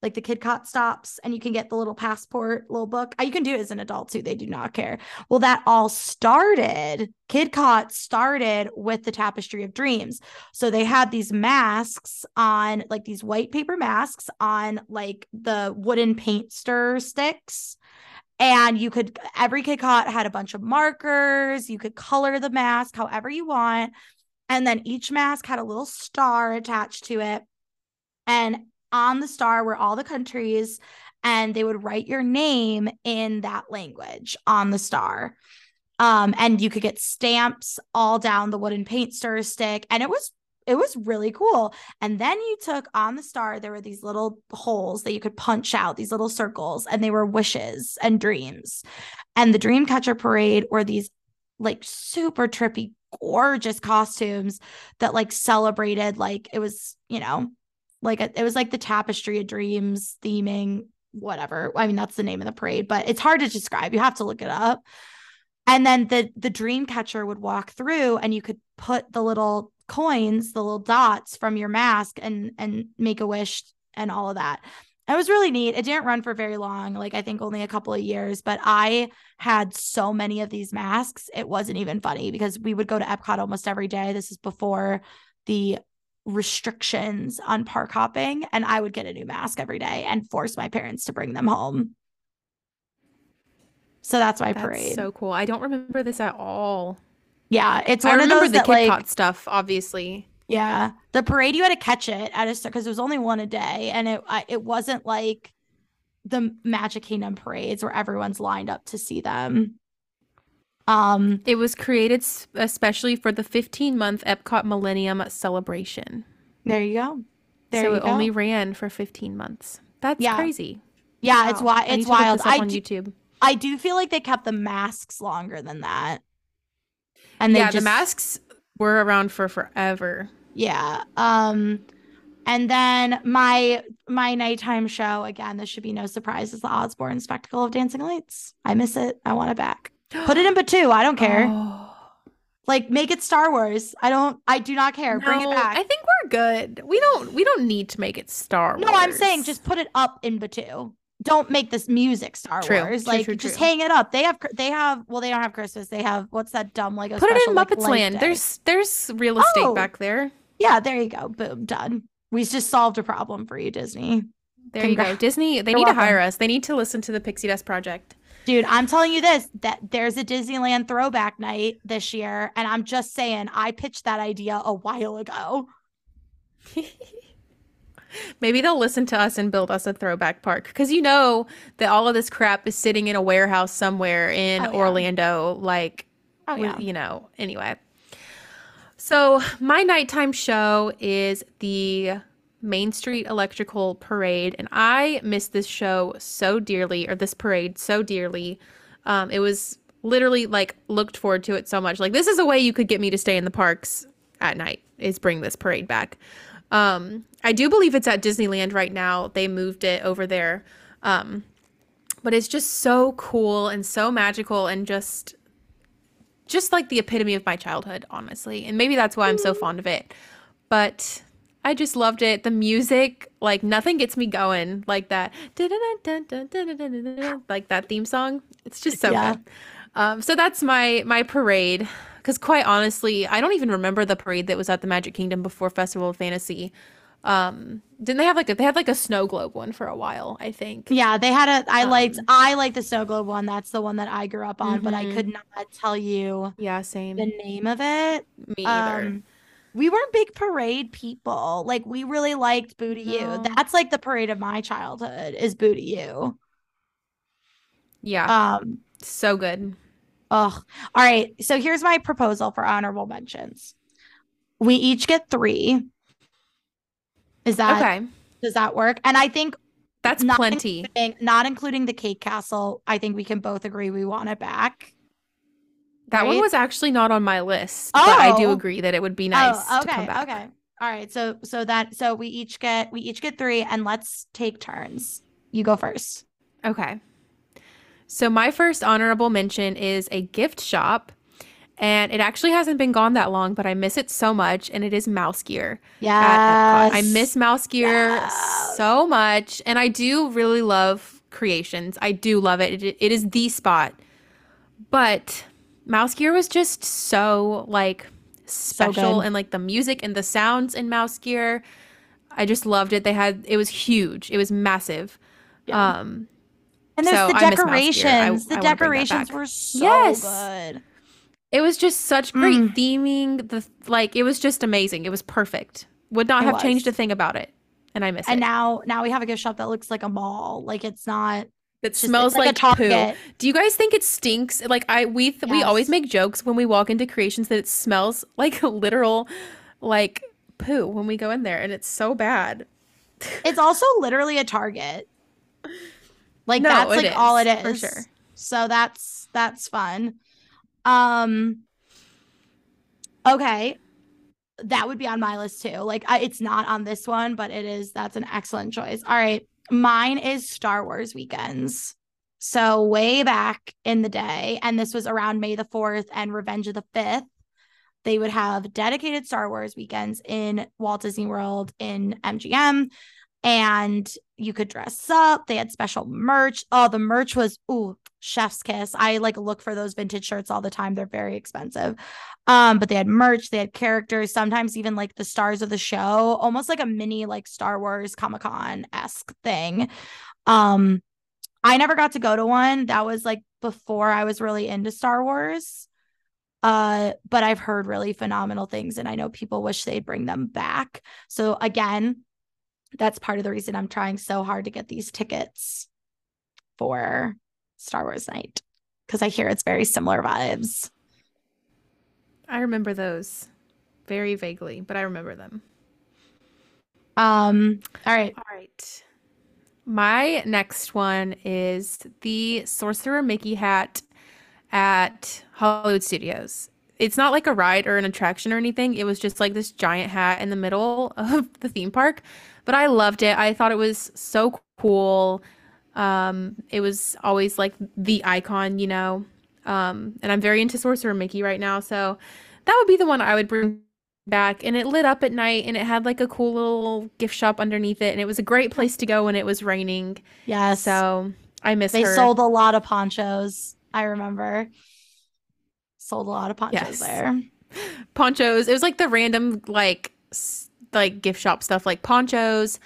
like the kid Kidcot stops and you can get the little passport little book. Uh, you can do it as an adult too. They do not care. Well, that all started, kid Kidcot started with the Tapestry of Dreams. So they had these masks on, like these white paper masks on like the wooden paint stir sticks. And you could, every kid Kidcot had a bunch of markers. You could color the mask however you want. And then each mask had a little star attached to it. And on the star were all the countries and they would write your name in that language on the star. Um, and you could get stamps all down the wooden paint stir stick. And it was it was really cool. And then you took on the star, there were these little holes that you could punch out, these little circles, and they were wishes and dreams. And the Dreamcatcher Parade were these like super trippy, gorgeous costumes that like celebrated, like it was, you know, like it was like the tapestry of dreams theming whatever. I mean that's the name of the parade but it's hard to describe. You have to look it up. And then the the dream catcher would walk through and you could put the little coins the little dots from your mask and and make a wish and all of that. It was really neat. It didn't run for very long like i think only a couple of years but i had so many of these masks it wasn't even funny because we would go to epcot almost every day. This is before the restrictions on park hopping and I would get a new mask every day and force my parents to bring them home. So that's my that's parade. So cool. I don't remember this at all. Yeah, it's one I remember of those the that, Kit like, stuff, obviously. Yeah, the parade you had to catch it at a because it was only one a day, and it I, it wasn't like the Magic Kingdom parades where everyone's lined up to see them. Um, it was created especially for the 15 month Epcot Millennium celebration. There you go. There so it go. only ran for 15 months. That's yeah. crazy. Yeah, wow. it's why it's wild. I on do, YouTube. I do feel like they kept the masks longer than that. And yeah, just, the masks were around for forever. Yeah. Um and then my my nighttime show again. This should be no surprise. Is the Osborne Spectacle of Dancing Lights. I miss it. I want it back. Put it in Batuu. I don't care. Oh. Like make it Star Wars. I don't I do not care. No, Bring it back. I think we're good. We don't we don't need to make it Star Wars. No, I'm saying just put it up in Batuu. Don't make this music Star true, Wars. True, like true, just hang it up. They have they have well they don't have Christmas. They have what's that dumb Lego Put special, it in Muppets Land. There's there's real estate oh. back there. Yeah, there you go. Boom, done. We just solved a problem for you, Disney. There Congrats. you go. Disney, they You're need welcome. to hire us. They need to listen to the Pixie Dust Project. Dude, I'm telling you this that there's a Disneyland throwback night this year. And I'm just saying, I pitched that idea a while ago. Maybe they'll listen to us and build us a throwback park because you know that all of this crap is sitting in a warehouse somewhere in oh, yeah. Orlando. Like, oh, yeah. you know, anyway. So, my nighttime show is the Main Street Electrical Parade, and I missed this show so dearly, or this parade so dearly. Um, it was literally like looked forward to it so much. Like this is a way you could get me to stay in the parks at night is bring this parade back. Um, I do believe it's at Disneyland right now. They moved it over there. Um, but it's just so cool and so magical and just just like the epitome of my childhood, honestly. And maybe that's why I'm so fond of it. But I just loved it. The music, like nothing gets me going like that. Like that theme song. It's just so yeah. good. Um, so that's my my parade. Because quite honestly, I don't even remember the parade that was at the Magic Kingdom before Festival of Fantasy. Um, didn't they have like a they had like a snow globe one for a while? I think. Yeah, they had a. I um, liked I liked the snow globe one. That's the one that I grew up on, mm-hmm. but I could not tell you. Yeah, same. The name of it. Me either. Um, we weren't big parade people. Like we really liked Boo to You. That's like the parade of my childhood is Boo to You. Yeah. Um so good. Oh. All right. So here's my proposal for honorable mentions. We each get 3. Is that Okay. Does that work? And I think that's not plenty. Including, not including the cake castle. I think we can both agree we want it back. That right? one was actually not on my list, oh. but I do oh. agree that it would be oh, nice. Oh, okay, okay. All right. So so that so we each get we each get three and let's take turns. You go first. Okay. So my first honorable mention is a gift shop. And it actually hasn't been gone that long, but I miss it so much. And it is MouseGear. Yeah. I miss MouseGear Yes. so much. And I do really love creations. I do love it. It, it is the spot. But MouseGear was just so like special good. and like the music and the sounds in MouseGear. I just loved it. They had it was huge. It was massive. Yeah. Um And there's So the I Gear. I- decorations. I the that decorations were so Yes. good. It was just such great Mm. theming. The like, it was just amazing. It was perfect. Would not It have changed a thing about it, and I miss And it. And now now we have a gift shop that looks like a mall. Like it's not it just smells like, like, a poo. Do you guys think it stinks? Like I, we th- we always make jokes when we walk into creations that it smells like literal, like poo when we go in there, and it's so bad. It's also literally a Target. Like No, that's like all it is, is. for sure. So that's that's fun. Um okay. That would be on my list too. Like I, it's not on this one, but it is that's an excellent choice. All right. Mine is Star Wars weekends. So way back in the day, and this was around May the 4th and Revenge of the 5th, they would have dedicated Star Wars weekends in Walt Disney World in MGM and you could dress up. They had special merch. Oh, the merch was ooh, chef's kiss. I like look for those vintage shirts all the time. They're very expensive. Um, but they had merch, they had characters, sometimes even like the stars of the show, almost like a mini like Star Wars Comic-Con-esque thing. Um, I never got to go to one. That was like before I was really into Star Wars. Uh, but I've heard really phenomenal things and I know people wish they'd bring them back. So again, that's part of the reason I'm trying so hard to get these tickets for Star Wars night because I hear it's very similar vibes. I remember those very vaguely, but I remember them. Um, all right. All right. My next one is the Sorcerer Mickey hat at Hollywood Studios. It's not like a ride or an attraction or anything. It was just like this giant hat in the middle of the theme park. But I loved it. I thought it was so cool. Um, it was always like the icon, you know. Um, and I'm very into Sorcerer Mickey right now, so that would be the one I would bring back. And it lit up at night, and it had like a cool little gift shop underneath it, and it was a great place to go when it was raining. Yes. So I miss they her. sold a lot of ponchos. I remember. Sold a lot of ponchos Yes. there. ponchos. It was like the random like like gift shop stuff, like ponchos.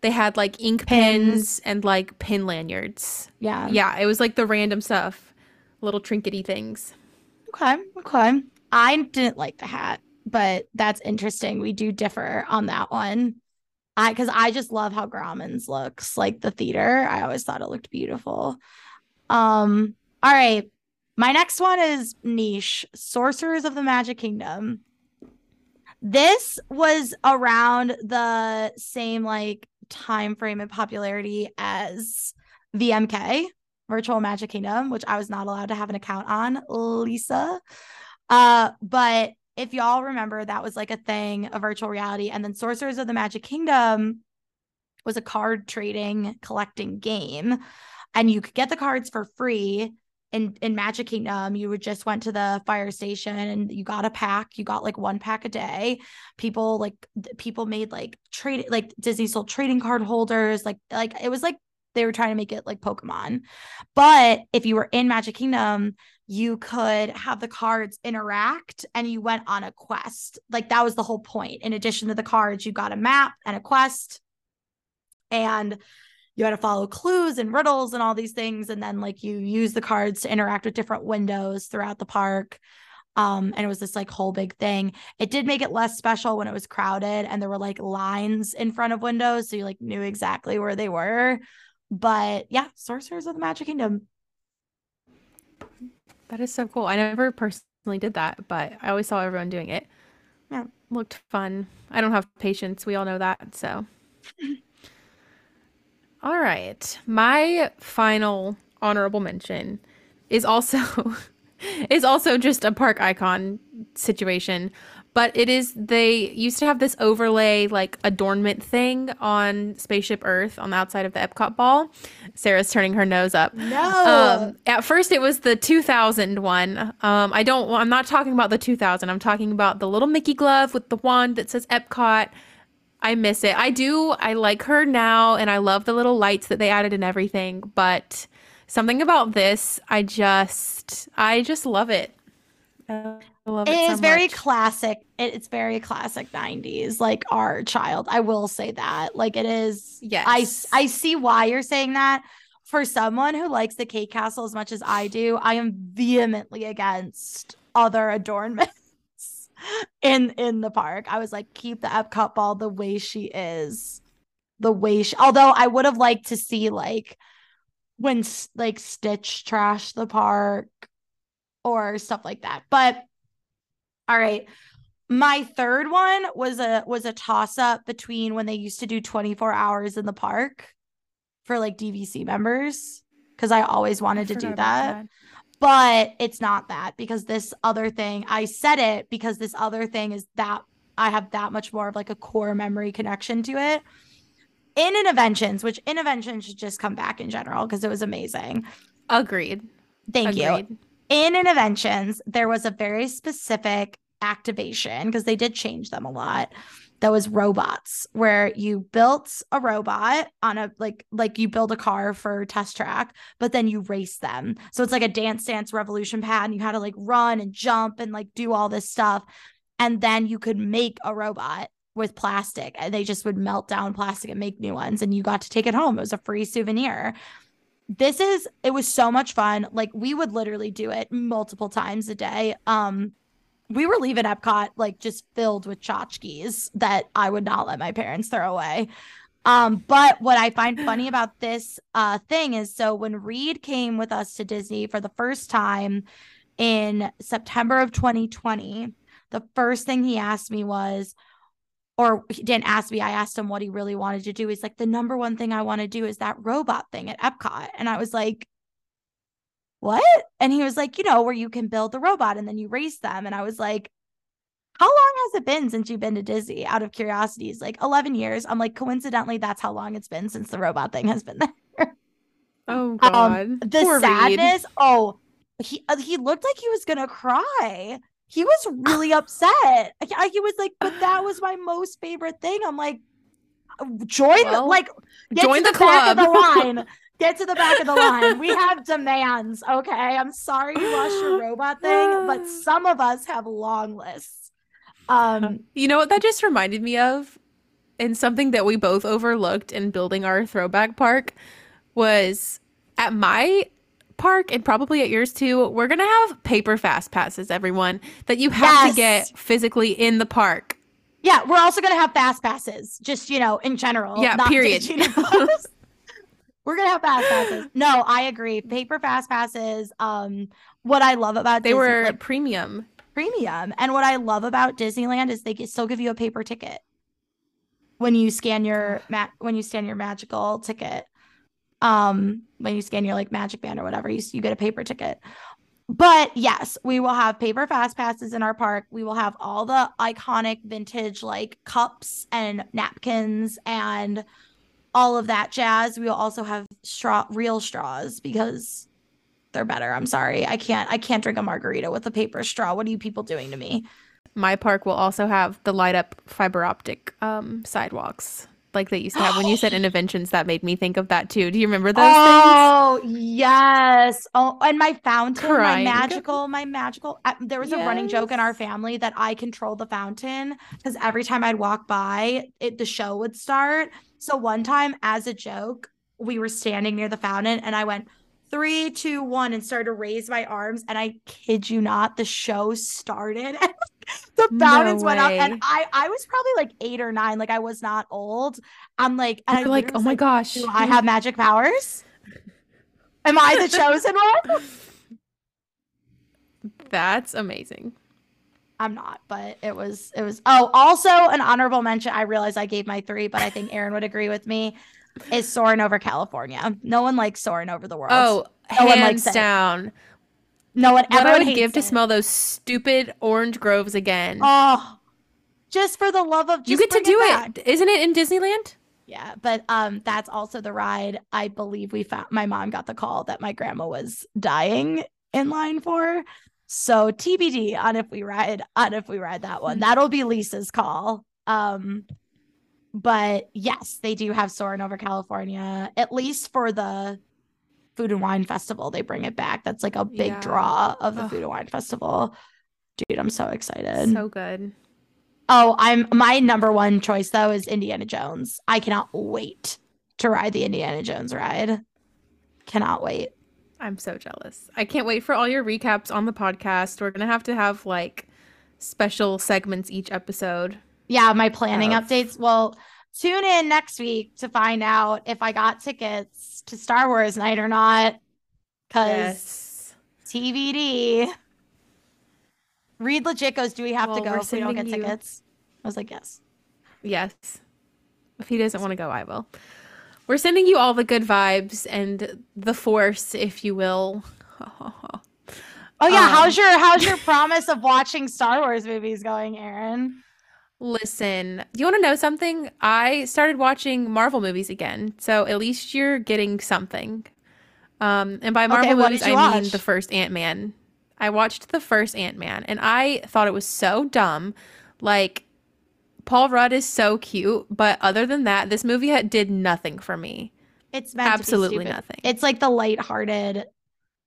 They had like ink pens, Pins. and like pin lanyards. Yeah. Yeah, it was like the random stuff, little trinkety things. Okay. Okay. I didn't like the hat, but that's interesting. We do differ on that one. I because I just love how Grauman's looks like the theater. I always thought it looked beautiful. Um, all right. My next one is niche Sorcerers of the Magic Kingdom. This was around the same like time frame and popularity as VMK, Virtual Magic Kingdom, which I was not allowed to have an account on, Lisa. Uh, but if y'all remember, that was like a thing, a virtual reality. And then Sorcerers of the Magic Kingdom was a card trading collecting game. And you could get the cards for free in, in Magic Kingdom. You would just went to the fire station and you got a pack. You got like one pack a day. People like people made like trade like Disney sold trading card holders. Like like it was like they were trying to make it like Pokemon. But if you were in Magic Kingdom, you could have the cards interact and you went on a quest. Like that was the whole point. In addition to the cards, you got a map and a quest. And you had to follow clues and riddles and all these things. And then like you use the cards to interact with different windows throughout the park. Um, and it was this like whole big thing. It did make it less special when it was crowded and there were like lines in front of windows. So you like knew exactly where they were. But yeah, Sorcerers of the Magic Kingdom. That is so cool. I never personally did that, but I always saw everyone doing it. Yeah. Looked fun. I don't have patience. We all know that. So, all right. My final honorable mention is also is also just a park icon situation. But it is, they used to have this overlay, like adornment thing on Spaceship Earth on the outside of the Epcot ball. Sarah's turning her nose up. No. Um, at first, it was the 2000 one. Um, I don't, I'm not talking about the 2000. I'm talking about the little Mickey glove with the wand that says Epcot. I miss it. I do. I like her now, and I love the little lights that they added and everything. But something about this, I just, I just love it. I love it. It so is very much. classic. It, it's very classic 90s, like our child. I will say that. Like it is. I, Yes. I see why you're saying that. For someone who likes the cake castle as much as I do, I am vehemently against other adornments in in the park. I was like, keep the Epcot ball the way she is. The way she although I would have liked to see like when like Stitch trashed the park or stuff like that. But all right. My third one was a was a toss up between when they used to do 24 hours in the park for like DVC members because I always wanted to do about that. But it's not that because this other thing, I said it because this other thing is that I have that much more of like a core memory connection to it. In Innoventions, which Innoventions should just come back in general because it was amazing. Agreed. Thank you in Innoventions there was a very specific activation because they did change them a lot that was robots where you built a robot on a like like you build a car for test track but then you race them. So it's like a dance dance revolution pad and you had to like run and jump and like do all this stuff. And then you could make a robot with plastic and they just would melt down plastic and make new ones and you got to take it home. It was a free souvenir. This is it was so much fun. Like we would literally do it multiple times a day. Um we were leaving epcot like just filled with tchotchkes that i would not let my parents throw away um but what i find funny about this uh thing is so when reed came with us to disney for the first time in september of 2020 the first thing he asked me was or he didn't ask me. I asked him what he really wanted to do. He's like, the number one thing I want to do is that robot thing at Epcot. And I was like, what? And he was like, you know, where you can build the robot and then you race them. And I was like, how long has it been since you've been to Disney? Out of curiosity, he's like 11 years. I'm like, coincidentally, that's how long it's been since the robot thing has been there. Oh God. Um, the Poor Reed. sadness. Oh, he uh, he looked like he was gonna cry. He was really upset. He was like, but that was my most favorite thing. I'm like, join, Well, like, get join to the the, of the club. line. Get to the back of the line. We have demands. Okay, I'm sorry you lost your robot thing, but some of us have long lists. Um, You know what that just reminded me of? And something that we both overlooked in building our throwback park was at my park and probably at yours too, we're going to have paper fast passes, everyone, that you have to get physically in the park. yeah, we're also gonna have fast passes, just you know, in general. Yeah, not period. We're gonna have fast passes. No, I agree. Paper fast passes. Um, what I love about They Disney- were like, premium. premium, and what I love about Disneyland is they still give you a paper ticket when you scan your ma- when you scan your magical ticket. Um, when you scan your like magic band or whatever, you you get a paper ticket. But yes, we will have paper fast passes in our park. We will have all the iconic vintage like cups and napkins and all of that jazz. We will also have straw real straws because they're better. I'm sorry. I can't I can't drink a margarita with a paper straw. What are you people doing to me? My park will also have the light up fiber optic um, sidewalks like they used to have. when you said Innoventions, that made me think of that too. Do you remember those things? oh yes. Oh, and my fountain, Crying. my magical, my magical. uh, there was a running joke in our family that I controlled the fountain because every time I'd walk by, it the show would start. So one time, as a joke, we were standing near the fountain, and I went three, two, one, and started to raise my arms. And I kid you not, the show started. the No went up, and I I was probably like eight or nine. Like I was not old. I'm like, and I You're like, oh my like, gosh. do I have magic powers? Am I the chosen one? That's amazing. I'm not, but it was it was oh also an honorable mention. I realize I gave my three, but I think Erin would agree with me. Is Soarin' over California. No one likes Soarin' over the world. Oh, No one hands likes it. down. No one ever. what I would give to smell those stupid orange groves again. Oh, just for the love of you get to do it, it, isn't it in Disneyland? Yeah, but um, that's also the ride. I believe we found. My mom got the call that my grandma was dying in line for. So TBD on if we ride on if we ride that one. That'll be Lisa's call. Um, but yes, they do have Soarin' over California, at least for the Food and Wine Festival. They bring it back. That's like a big Yeah. draw of the Ugh. Food and Wine Festival. Dude, I'm so excited. So good. Oh, I'm my number one choice though is Indiana Jones. I cannot wait to ride the Indiana Jones ride. Cannot wait. I'm so jealous. I can't wait for all your recaps on the podcast. We're gonna have to have like special segments each episode. Yeah, my planning Of- updates. Well, tune in next week to find out if I got tickets to Star Wars night or not. Cause Yes. TBD. Reed legit goes, Do we have to go if we don't get you- tickets? I was like, Yes. Yes. If he doesn't want to go, I will. We're sending you all the good vibes and the force, if you will. Oh yeah, Um, how's your how's your promise of watching Star Wars movies going, Erin? Listen, you want to know something? I started watching Marvel movies again, so at least you're getting something. Um, and by Marvel what movies, I mean the first Ant Man. I watched the first Ant Man, and I thought it was so dumb. Like, Paul Rudd is so cute, but other than that, this movie did nothing for me. It's Absolutely nothing. It's like the lighthearted.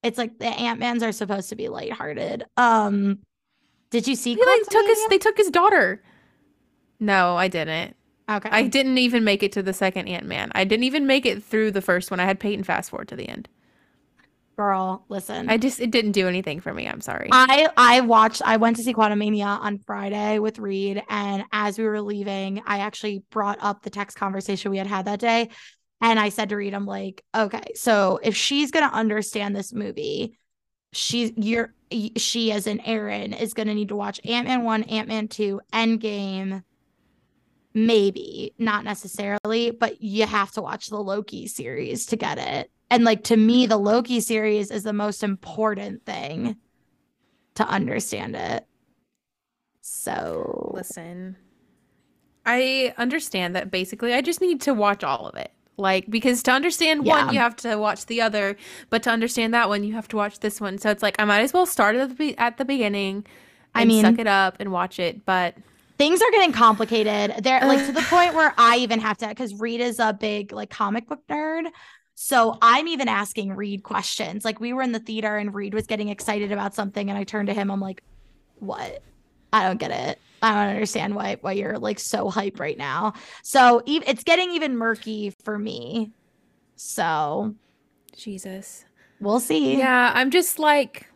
It's like the Ant Mans are supposed to be lighthearted. Um, did you see? He like took his. They took his daughter. No, I didn't. Okay, I didn't even make it to the second Ant Man. I didn't even make it through the first one. I had Peyton fast forward to the end. Girl, listen. I just it didn't do anything for me. I'm sorry. I I watched. I went to see Quantumania on Friday with Reed, and as we were leaving, I actually brought up the text conversation we had had that day, and I said to Reed, "I'm like, okay, so if she's gonna understand this movie, she's you're she as an Erin is gonna need to watch Ant Man one, Ant Man two, Endgame." Maybe not necessarily, but you have to watch the Loki series to get it. And like to me, the Loki series is the most important thing to understand it. So Listen, I understand that basically. I just need to watch all of it. Like because to understand Yeah. one, you have to watch the other, but to understand that one, you have to watch this one. So it's like I might as well start at the be- at the beginning. I mean- suck it up and watch it. But things are getting complicated. They're like to the point where I even have to because Reed is a big like comic book nerd. So I'm even asking Reed questions. Like we were in the theater and Reed was getting excited about something, and I turned to him. I'm like, "What? I don't get it. I don't understand why why you're like so hype right now." So ev- it's getting even murky for me. So Jesus, we'll see. yeah, I'm just like.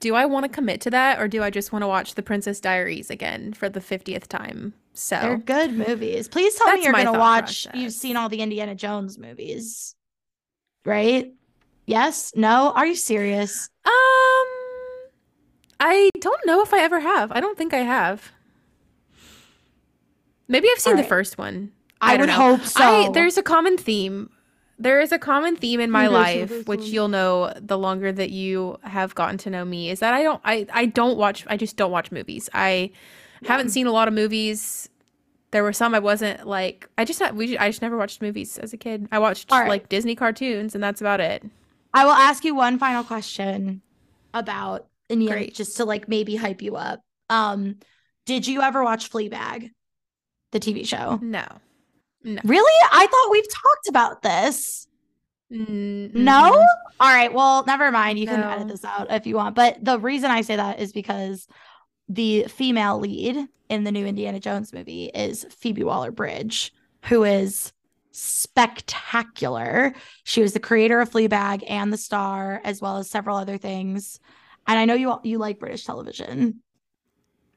Do I want to commit to that or do I just want to watch The Princess Diaries again for the 50th time? So They're good movies. Please tell me you're gonna thought watch. You've seen all the Indiana Jones movies, right? Yes? No? Are you serious? Um, I don't know if I ever have. I don't think I have. Maybe I've seen the first one. I, don't would know. hope so. I, there's a common theme. There is a common theme in my life, which you'll know the longer that you have gotten to know me, is that I don't I I don't watch I just don't watch movies. I haven't seen a lot of movies. There were some I wasn't like I just not we I just never watched movies as a kid. I watched right. like Disney cartoons and that's about it. I will ask you one final question about Indiana, Great. just to like maybe hype you up. Um, did you ever watch Fleabag, the TV show? No. Really? I thought we've talked about this. Mm, No? All right. Well, never mind. You can edit this out if you want. But the reason I say that is because the female lead in the new Indiana Jones movie is Phoebe Waller Bridge, who is spectacular. She was the creator of Fleabag and The Star, as well as several other things. And I know you you like British television.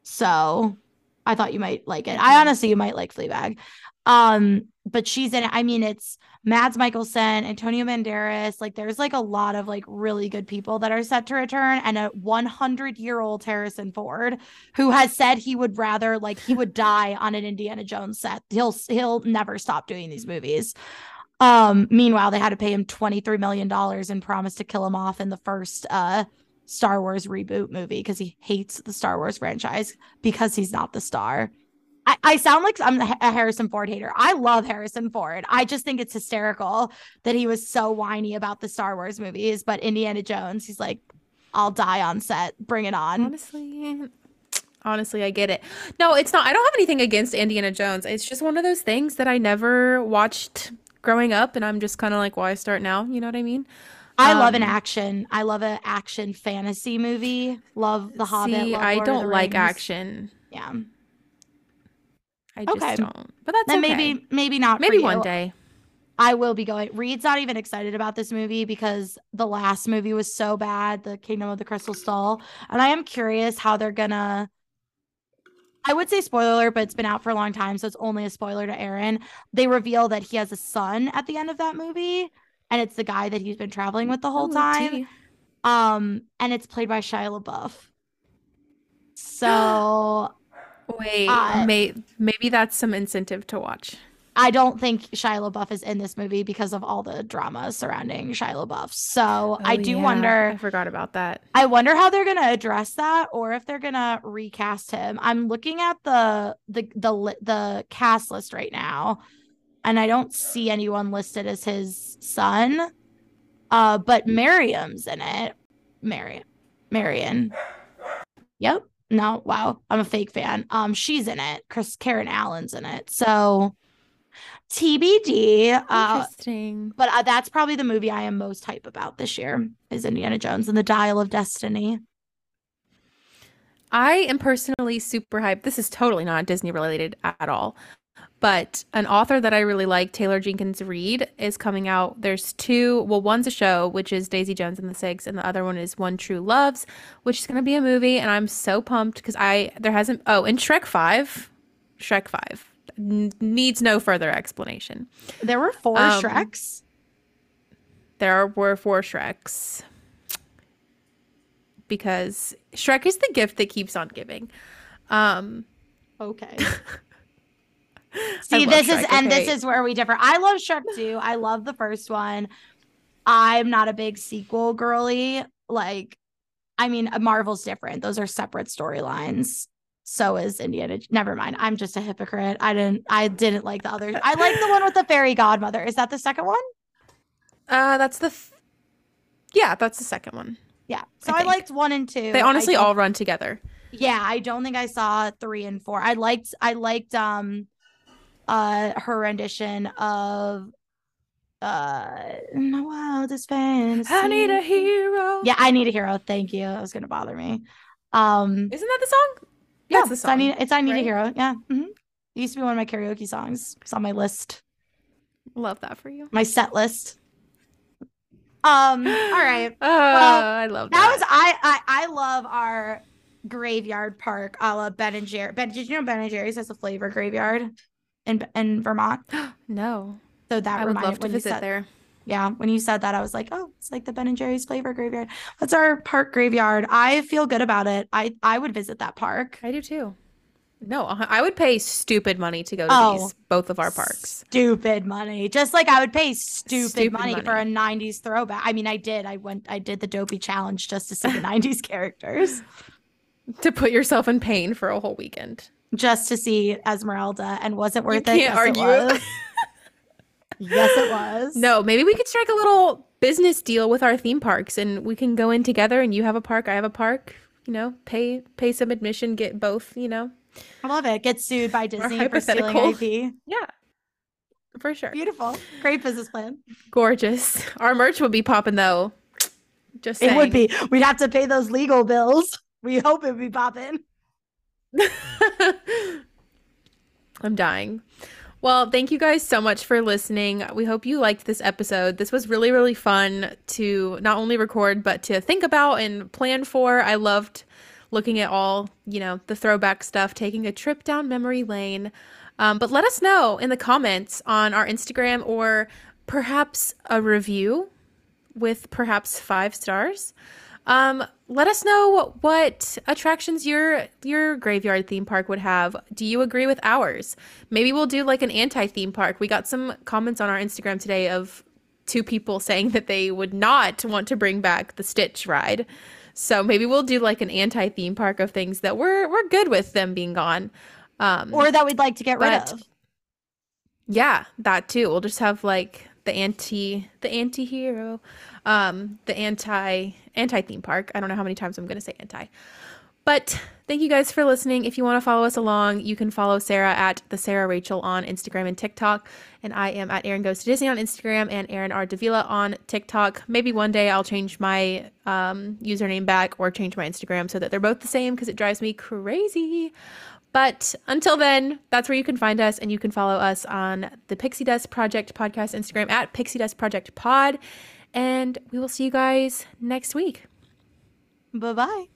So I thought you might like it. I honestly you might like Fleabag. Um, but she's in it. I mean, it's Mads Mikkelsen, Antonio Banderas. Like, there's like a lot of like really good people that are set to return, and a 100 year old Harrison Ford, who has said he would rather like he would die on an Indiana Jones set. He'll he'll never stop doing these movies. Um, meanwhile, they had to pay him 23 million dollars and promised to kill him off in the first uh Star Wars reboot movie because he hates the Star Wars franchise because he's not the star. I, I sound like I'm a Harrison Ford hater. I love Harrison Ford. I just think it's hysterical that he was so whiny about the Star Wars movies, but Indiana Jones, he's like, I'll die on set. Bring it on. Honestly, honestly, I get it. No, it's not. I don't have anything against Indiana Jones. It's just one of those things that I never watched growing up, and I'm just kind of like, why start now? You know what I mean? I love an um, action. I love an action fantasy movie. Love The Hobbit. See, I don't like action. Yeah. I just okay. don't. But that's then okay. maybe maybe not. Maybe one day. I will be going. Reed's not even excited about this movie because the last movie was so bad, The Kingdom of the Crystal Skull. And I am curious how they're gonna I would say spoiler, but it's been out for a long time, so it's only a spoiler to Erin. They reveal that he has a son at the end of that movie, and it's the guy that he's been traveling with the whole time. Um, and it's played by Shia LaBeouf. So wait, uh, may- maybe that's some incentive to watch. I don't think Shia LaBeouf is in this movie because of all the drama surrounding Shia LaBeouf. So oh, I do yeah. wonder. I forgot about that. I wonder how they're gonna address that, or if they're gonna recast him. I'm looking at the the the the cast list right now, and I don't see anyone listed as his son. Uh, but Miriam's in it. Marion, Marion. Yep. No, wow. I'm a fake fan. Um, she's in it. Chris Karen Allen's in it. So TBD. Uh, Interesting. But uh, that's probably the movie I am most hype about this year is Indiana Jones and the Dial of Destiny. I am personally super hyped. This is totally not Disney related at all. But an author that I really like, Taylor Jenkins Reid, is coming out. There's two, well, one's a show, which is Daisy Jones and the Six, and the other one is One True Loves, which is going to be a movie. And I'm so pumped because I, there hasn't, oh, and Shrek 5, Shrek 5 needs no further explanation. There were four um, Shreks. There were four Shreks because Shrek is the gift that keeps on giving. Um, okay. See, this Shrek, is and this is where we differ. I love Shrek too. I love the first one. I'm not a big sequel girly. Like, I mean, Marvel's different. Those are separate storylines so is Indiana. Never mind. I'm just a hypocrite. I didn't I didn't like the other. I like the one with the fairy godmother. Is that the second one? Uh that's the th- Yeah, that's the second one. Yeah. So I, I liked 1 and 2. They honestly all run together. Yeah, I don't think I saw 3 and 4. I liked I liked um uh her rendition of uh wow this fantasy. I need a hero. Yeah, I need a hero. Thank you. That was gonna bother me. Um Isn't that the song? Yeah, it's I need it's I need right? a hero. Yeah. Mm-hmm. It used to be one of my karaoke songs. It's on my list. Love that for you. My set list. Um. All right. Oh, well, I love that. That was I. I I love our graveyard park a la Ben and Jerry. Ben, did you know Ben and Jerry's has a flavor graveyard in in Vermont? no. So that I would love to visit said, there. Yeah, when you said that, I was like, oh, it's like the Ben and Jerry's flavor graveyard. That's our park graveyard. I feel good about it. I I would visit that park. I do too. No, I would pay stupid money to go to oh, these both of our parks. Stupid money, just like I would pay stupid, stupid money, money, for a '90s throwback. I mean, I did. I went. I did the dopey challenge just to see the '90s characters. To put yourself in pain for a whole weekend, just to see Esmeralda, and wasn't worth you it. Can't argue. It yes, it was. No, maybe we could strike a little business deal with our theme parks and we can go in together and you have a park, I have a park, you know, pay pay some admission, get both, you know. I love it. Get sued by Disney for stealing IP. Yeah. For sure. Beautiful. Great business plan. Gorgeous. Our merch would be popping though. Just saying. It would be. We'd have to pay those legal bills. We hope it would be popping. I'm dying. Well, thank you guys so much for listening. We hope you liked this episode. This was really, really fun to not only record, but to think about and plan for. I loved looking at all, you know, the throwback stuff, taking a trip down memory lane. Um, but let us know in the comments on our Instagram or perhaps a review with perhaps five stars. Um, let us know what, what attractions your your graveyard theme park would have. Do you agree with ours? Maybe we'll do like an anti theme park. We got some comments on our Instagram today of two people saying that they would not want to bring back the Stitch ride. So maybe we'll do like an anti theme park of things that we're we're good with them being gone. Um Or that we'd like to get rid of. yeah, that too. We'll just have like the anti the anti-hero um the anti anti theme park. I don't know how many times I'm going to say anti. But thank you guys for listening. If you want to follow us along, you can follow Sarah at the Sarah Rachul on Instagram and TikTok. And I am at Erin Goes to Disney on Instagram and Erin R. Davila on TikTok. Maybe one day I'll change my um, username back or change my Instagram so that they're both the same because it drives me crazy. But until then, that's where you can find us, and you can follow us on the Pixie Dust Project podcast Instagram at Pixie Dust Project Pod. And we will see you guys next week. Bye bye.